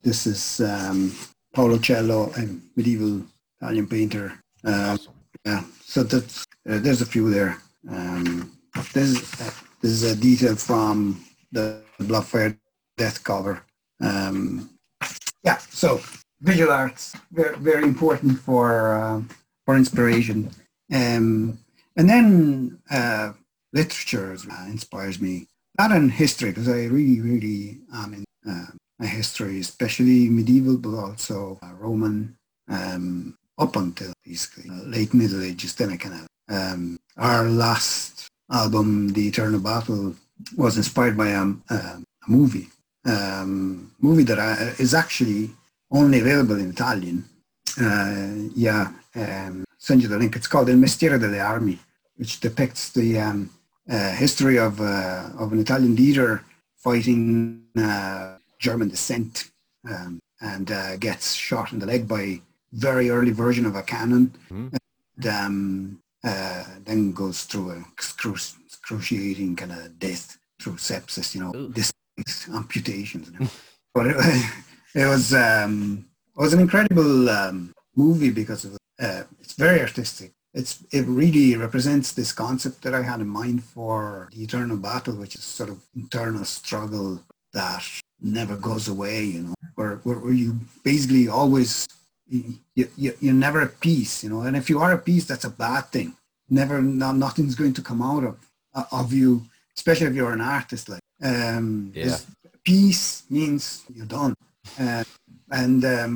this is um, Paolo Uccello, a medieval Italian painter. Uh, yeah, so that's, uh, there's a few there. Um, this, is, uh, this is a detail from the Bloodfire Death cover. Um, yeah, so visual arts, very, very important for, uh, for inspiration. Um, and then uh, literature uh, inspires me. Not in history, because I really, really am in uh, my history, especially medieval, but also uh, Roman, um, up until basically uh, late Middle Ages. Then I kind of um, our last album, The Eternal Battle, was inspired by a, a movie, um, movie that I, is actually only available in Italian. Uh, yeah, um, send you the link. It's called Il Mestiere delle Armi, which depicts the um, uh, history of uh, of an Italian leader fighting uh, German descent um, and uh, gets shot in the leg by very early version of a cannon. Hmm. And, um, uh, then goes through an excru- excruciating kind of death through sepsis, you know, this amputations. And everything. but it, it was um, it was an incredible um, movie because of, uh, it's very artistic. It's it really represents this concept that I had in mind for the eternal battle, which is sort of internal struggle that never goes away. You know, where where, where you basically always you, you, you're never at peace. You know, and if you are at peace, that's a bad thing. Never, no, nothing's going to come out of of you, especially if you're an artist. Like, um, Yeah. peace means you're done, uh, and um,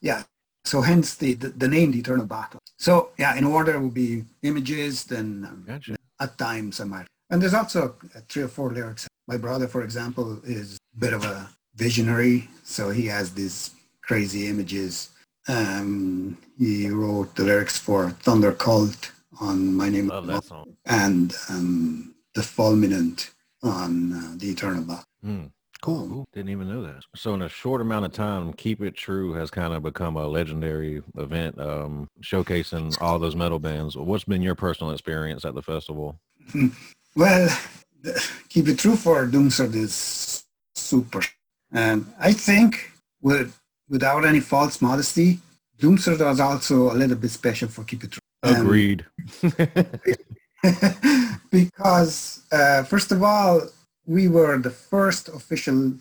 yeah, so hence the, the, the name, the Eternal Battle. So yeah, in order would be images, then um, Gotcha. at times I might. And there's also uh, three or four lyrics. My brother, for example, is a bit of a visionary, so he has these crazy images. Um, he wrote the lyrics for Thunder Cult on My Name Love that song. and um, The Fulminant on uh, The Eternal Battle. Hmm. Cool. cool. Didn't even know that. So in a short amount of time, Keep It True has kind of become a legendary event, um, showcasing all those metal bands. What's been your personal experience at the festival? Well, keep it true for Doomsword is super. And I think with, without any false modesty, Doomsword was also a little bit special for Keep It True. Um, Agreed. because uh, first of all, we were the first official,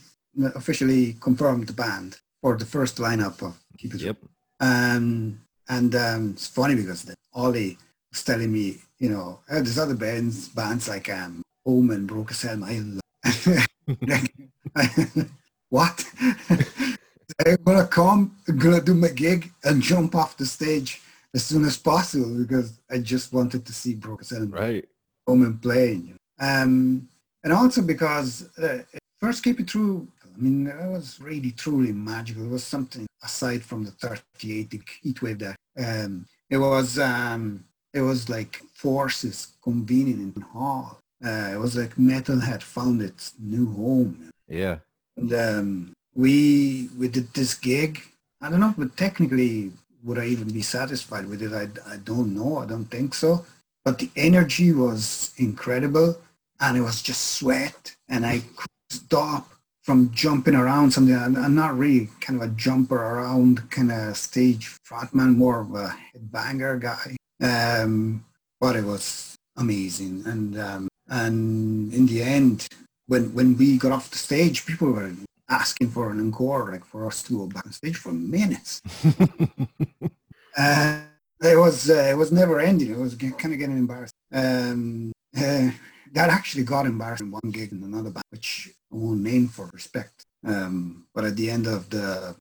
officially confirmed band for the first lineup of Keep It yep. Um, and um, it's funny because Ollie was telling me, you know, uh, there's other bands, bands like um, Omen, I love What? I'm gonna come, I'm gonna do my gig and jump off the stage as soon as possible because I just wanted to see Brocas Helm Right. home and playing. Um, and also because uh, first keep it true. I mean, it was really truly magical. It was something aside from the 38 the heat wave that um, it was. Um, it was like forces convening in hall. Uh, it was like metal had found its new home. Yeah. And um, we we did this gig. I don't know, but technically, would I even be satisfied with it? I, I don't know. I don't think so. But the energy was incredible, and it was just sweat, and I couldn't stop from jumping around. Something I'm, not really kind of a jumper around kind of stage frontman, more of a headbanger guy. Um, but it was amazing, and um, and in the end, when when we got off the stage, people were asking for an encore, like for us to go back on stage for minutes. uh, it was uh, it was never ending. It was kind of getting embarrassing. Um, uh, that actually got embarrassing in one gig in another band, which I won't name for respect. Um, but at the end of the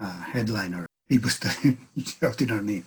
uh, headliner, people started shouting our name.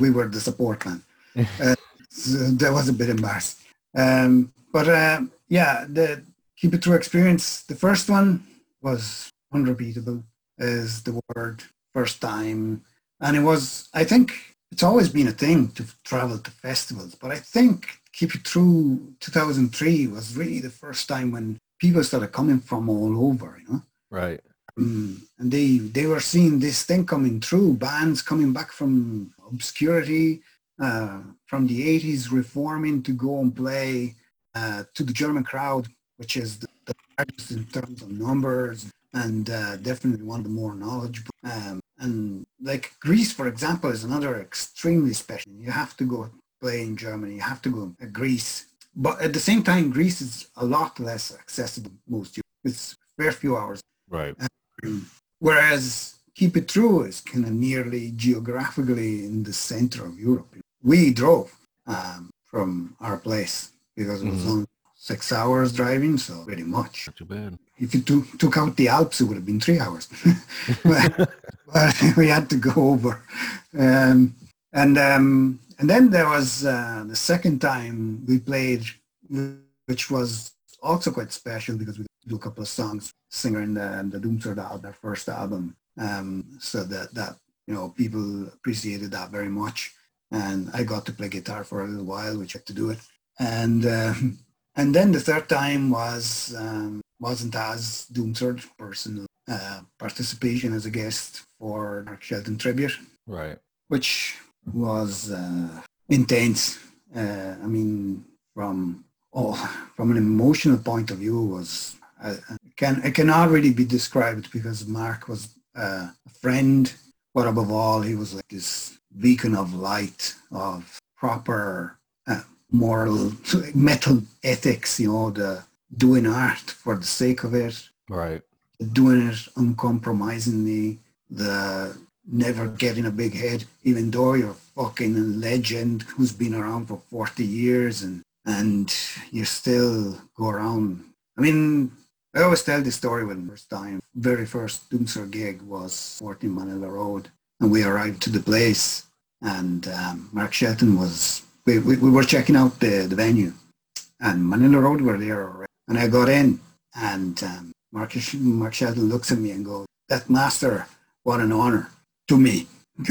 We were the support band. Uh, so that was a bit embarrassing. Um, but uh, yeah, the Keep It True experience, the first one was unrepeatable, is the word, first time. And it was, I think, it's always been a thing to travel to festivals, but I think Keep It True 2003 was really the first time when people started coming from all over, you know. Right. Mm, and they they were seeing this thing coming through, bands coming back from obscurity, uh, from the 80s reforming to go and play uh, to the German crowd, which is the, the largest in terms of numbers and uh, definitely one of the more knowledgeable. Um, and like Greece, for example, is another extremely special. You have to go play in Germany. You have to go to Greece. But at the same time, Greece is a lot less accessible most. It's a fair few hours Right. Whereas Keep It True is kind of nearly geographically in the center of Europe. We drove um, from our place because it was Mhm. only six hours driving, so pretty much. Not too bad. If you took, took out the Alps, it would have been three hours. but, but we had to go over. Um, and um, and then there was uh, the second time we played, which was also quite special because we do a couple of songs, singer in the, the Doomsword album, their first album. Um, so that, that, you know, people appreciated that very much. And I got to play guitar for a little while, which I had to do it. And, um, and then the third time was um, wasn't as Doomsword personal uh, participation as a guest for Mark Shelton tribute, Right. which was uh, intense. Uh, I mean, from oh, from an emotional point of view, was uh, can it cannot really be described because Mark was uh, a friend, but above all, he was like this beacon of light of proper uh, moral metal ethics. You know, the doing art for the sake of it, Right. Doing it uncompromisingly, the never getting a big head, even though you're fucking a legend who's been around for 40 years and, and you still go around. I mean, I always tell this story when first time, very first Doomsword gig was 14 Manilla Road and we arrived to the place and um, Mark Shelton was, we, we, we were checking out the, the venue and Manilla Road were there already. And I got in and um, Mark, Mark Shelton looks at me and goes, that master, what an honor to me.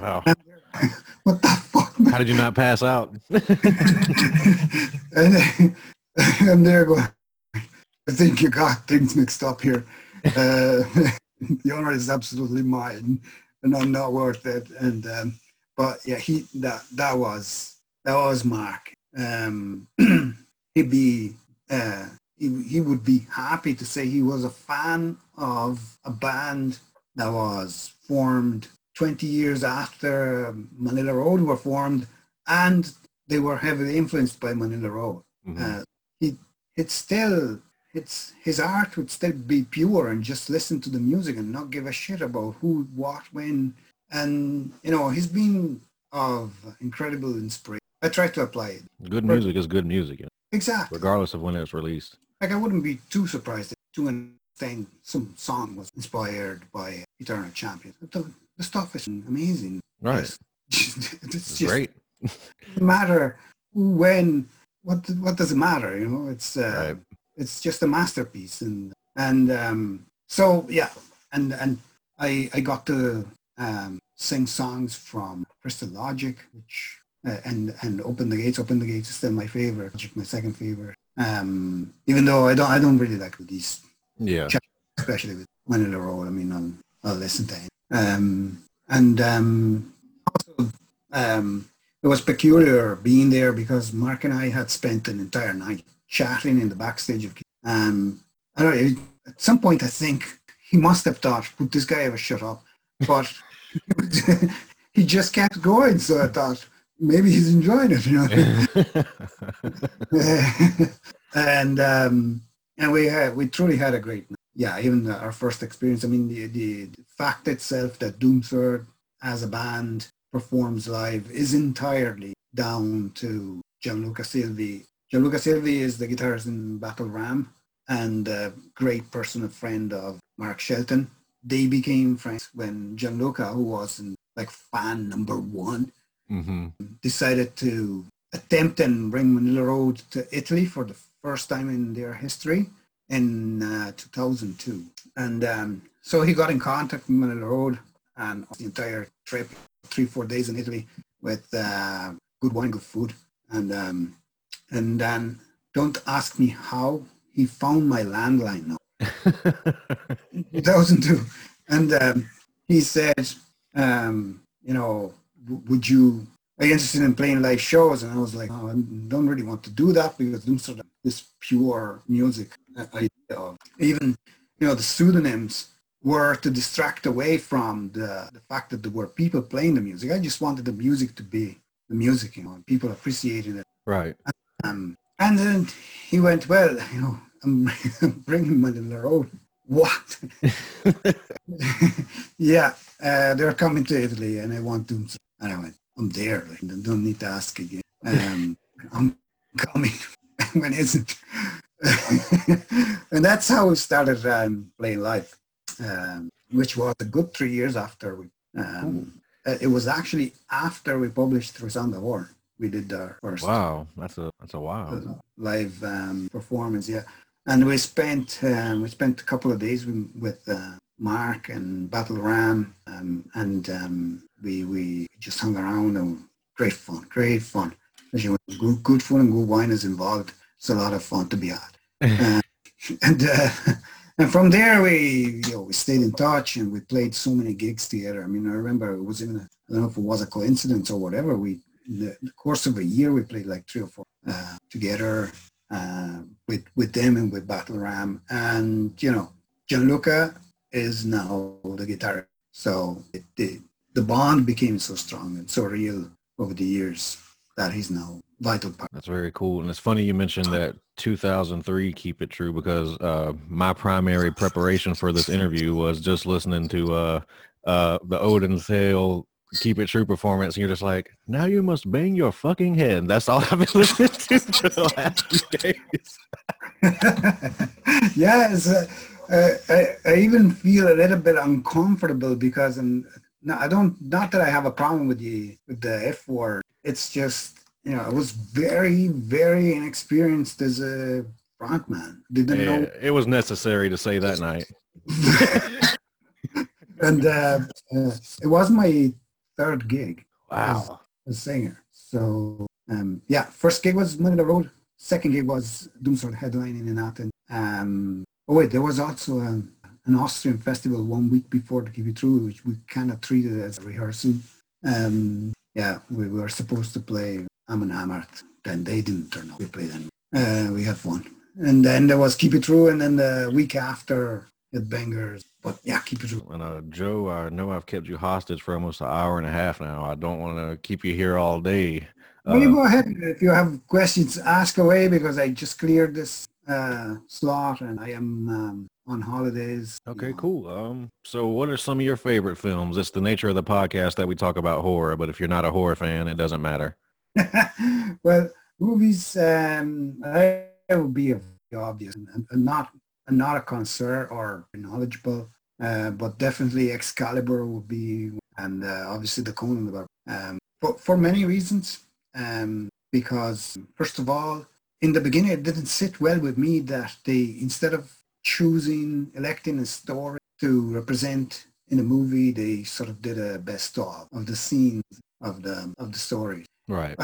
Wow. what the fuck? man? How did you not pass out? and, and there going, I think you got things mixed up here. Uh, the honor is absolutely mine, and I'm not worth it. And um, but yeah, he that that was that was Mark. Um, he'd be uh, he, he would be happy to say he was a fan of a band that was formed 20 years after Manilla Road were formed, and they were heavily influenced by Manilla Road. Mhm. Uh, he it's still it's his art would still be pure and just listen to the music and not give a shit about who, what, when, and you know he's been of incredible inspiration. I try to apply it good music is good music, exactly. regardless of when it's released. Like I wouldn't be too surprised to an extent some song was inspired by Eternal Champion. The, the stuff is amazing. Right. It's, it's It's just great. doesn't matter who, when, what what does it matter? You know, it's uh, Right. it's just a masterpiece, and and um, so yeah, and and I I got to um, sing songs from Crystal Logic, which uh, and and Open the Gates. Open the Gates is still my favorite, Logic my second favorite. Um, even though I don't I don't really like these, Yeah. especially with Manilla Road. I mean, I'll, I'll listen to him. Um, and um, also um, it was peculiar being there because Mark and I had spent an entire night chatting in the backstage of. Um, I don't know. At some point, I think he must have thought, "Would this guy ever shut up?" But he just kept going. So I thought maybe he's enjoying it. You know. and um, and we had we truly had a great night. Yeah, even our first experience. I mean, the, the, the fact itself that Doomsword as a band performs live is entirely down to Gianluca Silvi. Gianluca Silvi is the guitarist in Battle Ram and a great personal friend of Mark Shelton. They became friends when Gianluca, who was in, like fan number one, hmm decided to attempt and bring Manilla Road to Italy for the first time in their history in uh, 2002. And um, so he got in contact with Manilla Road and the entire trip, three, four days in Italy with uh, good wine, good food. And, um, and then don't ask me how he found my landline now. 2002. And um, he said, um, you know, would you, are you interested in playing live shows? And I was like, oh, I don't really want to do that because I'm sort of this pure music idea of even, you know, the pseudonyms were to distract away from the, the fact that there were people playing the music. I just wanted the music to be the music, you know, and people appreciated it. right. Um, and then he went, well, you know, I'm, I'm bringing the road. What? yeah, uh, they're coming to Italy and I want them. And I went, I'm there. Like, I don't need to ask again. Um, I'm coming. when is it? and that's how we started um, playing live, um, which was a good three years after we. Um, uh, it was actually after we published Through Sound of War. We did our first Wow. That's a that's a wow. uh, live um, performance. Yeah, and we spent um, we spent a couple of days with, with uh, Mark and Battle Ram, um, and um, we we just hung around and great fun, great fun. As you good, good food and good wine is involved. It's a lot of fun to be had. Uh, and uh, and from there we you know we stayed in touch and we played so many gigs together. I mean, I remember it was in a, I don't know if it was a coincidence or whatever. We in the, the course of a year we played like three or four uh, together uh, with with them and with Battle Ram, and you know Gianluca is now the guitar. So it, the the bond became so strong and so real over the years that he's now vital part. That's very cool. And it's funny you mentioned that 2003 Keep It True because uh, my primary preparation for this interview was just listening to uh, uh, the Odin's Tale Keep It True performance. And you're just like, now you must bang your fucking head. That's all I've been listening to for the last few days. yes, I, I even feel a little bit uncomfortable because I'm, no, I don't. Not that I have a problem with the with the F word. It's just you know I was very very inexperienced as a frontman. Didn't Yeah, know, it was necessary to say that night. and uh, uh, it was my third gig. Wow. as a singer. So um, yeah, first gig was of the Road. Second gig was Doom Doomsword headlining in Athens. Um, oh wait, there was also um, an Austrian festival one week before keep it through, which we kind of treated as a rehearsal. Um, yeah, we were supposed to play Amon Amarth. Then they didn't turn up. We played them. Uh, we had fun. And then there was Keep It True, and then the week after, it bangers. But yeah, Keep It True. And uh, Joe, I know I've kept you hostage for almost an hour and a half now. I don't want to keep you here all day. Well, you Uh, go ahead. If you have questions, ask away because I just cleared this uh, slot and I am um, on holidays. Okay, cool. Um, so what are some of your favorite films? It's the nature of the podcast that we talk about horror, but if you're not a horror fan, it doesn't matter. well, movies, um, I would be obvious and, and not and not a connoisseur or knowledgeable, uh, but definitely Excalibur would be, and uh, obviously the Conan the Barbarian. Um, for, for many reasons, um, because first of all, in the beginning, it didn't sit well with me that they instead of choosing electing a story to represent in a movie, they sort of did a best of of the scenes of the of the story Right.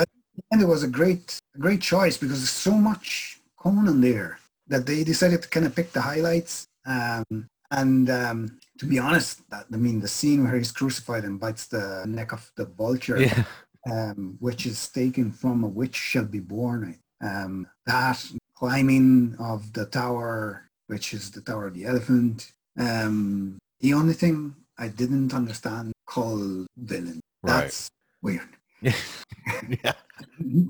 and it was a great great choice because there's so much Conan there that they decided to kind of pick the highlights. Um, and um, to be honest, that, I mean the scene where he's crucified and bites the neck of the vulture, Yeah. um, which is taken from a witch shall be born. Um, that climbing of the tower, which is the tower of the elephant. Um, the only thing I didn't understand called villain. Right. That's weird. yeah. we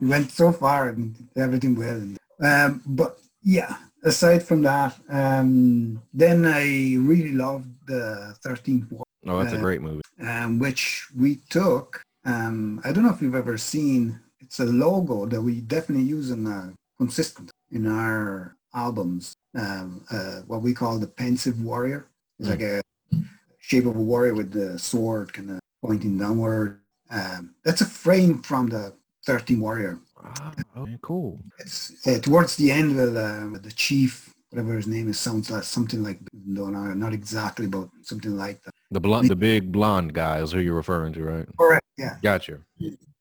went so far and everything well. Um, but yeah, aside from that, um, then I really loved the 13th War, Oh, that's a Uh, great movie. um, which we took. Um, I don't know if you've ever seen. It's a logo that we definitely use in uh, consistent in our albums. Um, uh, what we call the pensive warrior. It's Mm. like a shape of a warrior with the sword kind of pointing downward. Um, that's a frame from the 13 Warrior. Ah, okay, cool. It's uh, towards the end of uh, the chief, whatever his name is, sounds like something like no, no, not exactly, but something like that. The blonde, the big blonde guy is who you're referring to, right? Correct. Yeah, Gotcha.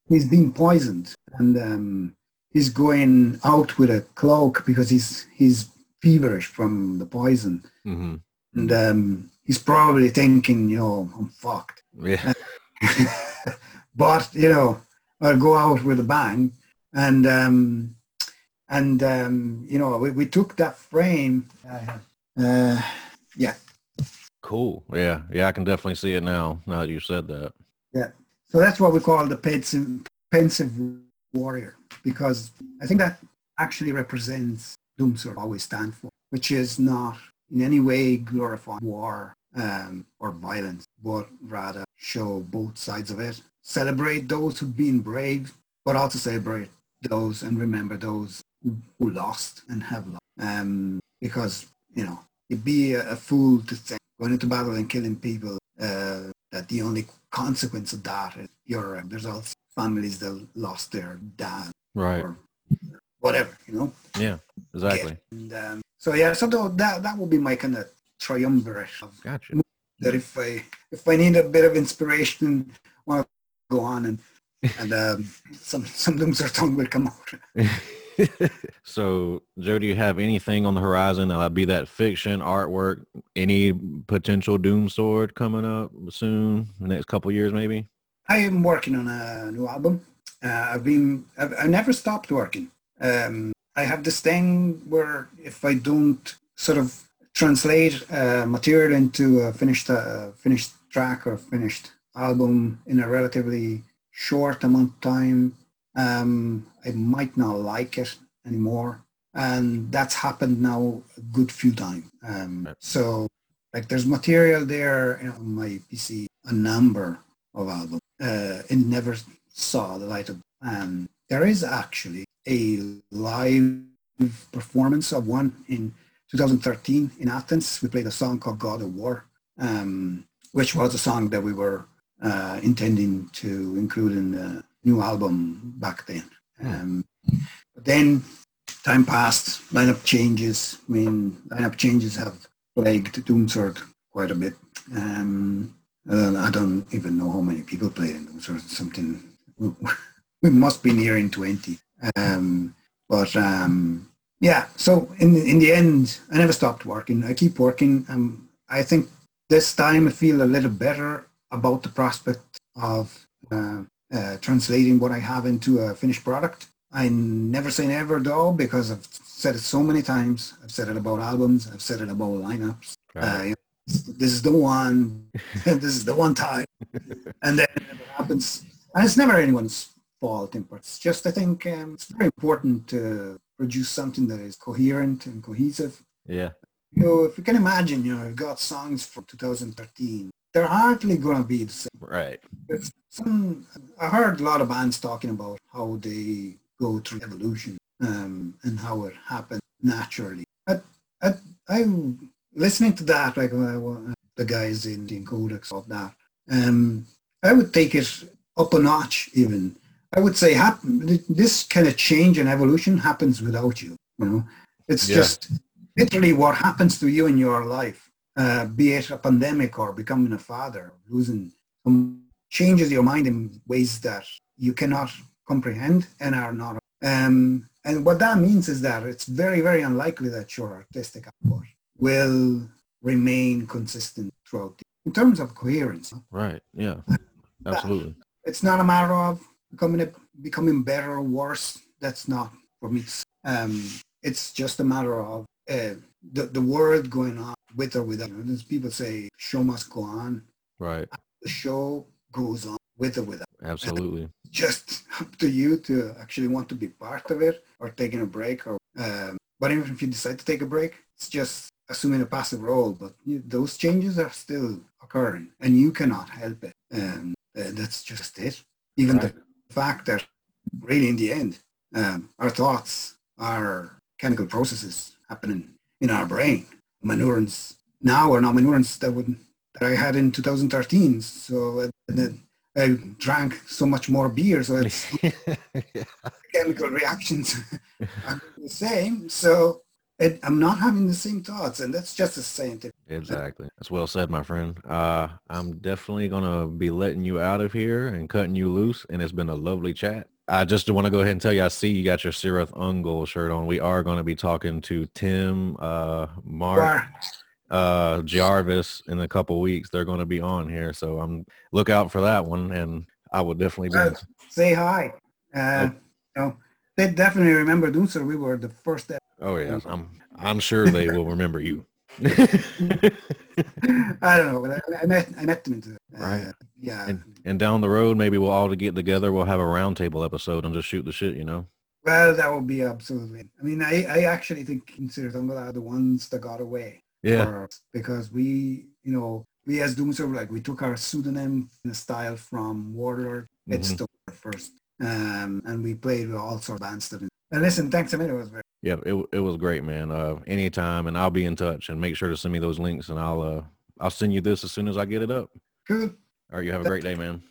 He's been poisoned, and um, he's going out with a cloak because he's he's feverish from the poison, hmm and um, he's probably thinking, you know, I'm fucked. Yeah. but you know, I'll go out with a bang, and um, and um, you know, we, we took that frame. Uh, yeah. Cool. Yeah. Yeah. I can definitely see it now. Now that you said that. So that's what we call the pensive, pensive warrior, because I think that actually represents Doomsword always stand for, which is not in any way glorify war um, or violence, but rather show both sides of it. Celebrate those who've been brave, but also celebrate those and remember those who, who lost and have lost. Um, because, you know, it'd be a, a fool to think going into battle and killing people uh, that the only consequence of that is your there's also families that lost their dad Right. or whatever, you know. Yeah. Exactly. And um, so yeah, so that that would be my kind of triumvirate of Gotcha. that if I if I need a bit of inspiration, want to go on and and um, some some Doomsday tongue will come out. so, Joe, do you have anything on the horizon? Uh, be that fiction, artwork, any potential Doom Sword coming up soon, next couple years, maybe? I am working on a new album. Uh, I've been, I've, I never stopped working. Um, I have this thing where if I don't sort of translate uh, material into a finished, uh, finished track or finished album in a relatively short amount of time, um, I might not like it anymore. And that's happened now a good few times. Um, Right. so like there's material there on my PC, a number of albums. Uh, it never saw the light of, and there is actually a live performance of one in 2013 in Athens. We played a song called God of War, um, which was a song that we were uh, intending to include in the new album back then. Um, but then time passed, lineup changes. I mean, lineup changes have plagued Doomsword quite a bit. Um, uh, I don't even know how many people played in Doomsword. Something we must be nearing 20. Um, but um, yeah, so in in the end, I never stopped working. I keep working. Um, I think this time I feel a little better about the prospect of uh, uh, translating what I have into a finished product. I never say never though, because I've said it so many times. I've said it about albums. I've said it about lineups. Uh, you know, this is the one. this is the one time, and then it never happens. And it's never anyone's fault. in part. It's just I think um, it's very important to produce something that is coherent and cohesive. yeah. You know, if you can imagine, you know, you've got songs from 2013. They're hardly going to be the same. Right. There's some, I heard a lot of bands talking about how they go through evolution um, and how it happened naturally. I, I, I listening to that, like uh, the guys in the Codex of that, um, I would take it up a notch even. I would say happen, this kind of change and evolution happens without you. You know, it's Yeah. just literally what happens to you in your life, uh, be it a pandemic or becoming a father, losing some changes your mind in ways that you cannot comprehend and are not. Um, and what that means is that it's very, very unlikely that your artistic output will remain consistent throughout. The, in terms of coherence, Right. Yeah. Absolutely. it's not a matter of becoming a, becoming better or worse. That's not for me. Um, it's just a matter of uh, the the world going on with or without. You know, people say show must go on. Right. The show goes on with or without. Absolutely. Just up to you to actually want to be part of it or taking a break. Or um, but even if you decide to take a break, it's just assuming a passive role. But you, those changes are still occurring, and you cannot help it. And uh, that's just it. Even Right. the fact that really in the end, um, our thoughts are chemical processes happening in our brain. My neurons now are not my neurons that would that I had in 2013. So I drank so much more beer, so it's chemical reactions are the same. So it, I'm not having the same thoughts, and that's just the same thing. Exactly. That's well said, my friend. Uh, I'm definitely gonna be letting you out of here and cutting you loose, and it's been a lovely chat. I just want to go ahead and tell you, I see you got your Cirith Ungol shirt on. We are going to be talking to Tim, uh, Mark, uh, Jarvis in a couple weeks. They're going to be on here, so I'm look out for that one, and I will definitely be. Uh, say hi. Uh, you know, they definitely remember Doomsword. We were the first. ep- Oh yeah, I'm I'm sure they will remember you. I don't know, I, I met I met them into uh, Right. Yeah. and and down the road, maybe we'll all get together. We'll have a roundtable episode and just shoot the shit. You know. Well, that would be absolutely. I mean, I, I actually think consider them are the ones that got away. Yeah. because we, you know, we as Doomsword, like we took our pseudonym style from Warlord. It's Mhm. the first, um, and we played with all sorts of bands. And listen, thanks a minute. It was very Yeah, it it was great, man. Uh, anytime, and I'll be in touch. And make sure to send me those links, and I'll uh I'll send you this as soon as I get it up. cool. All right, you have a great day, man.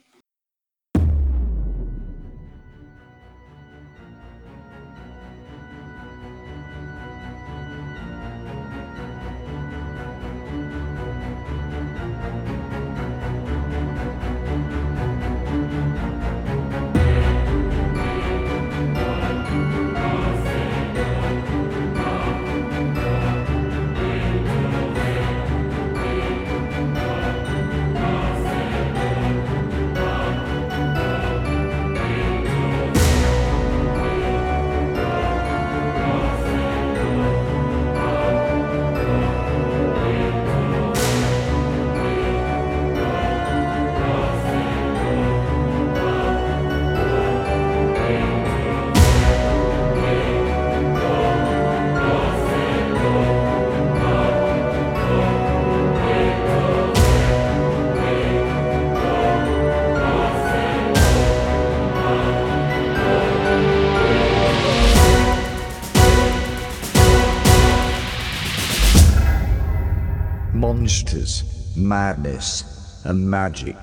Madness, and magic.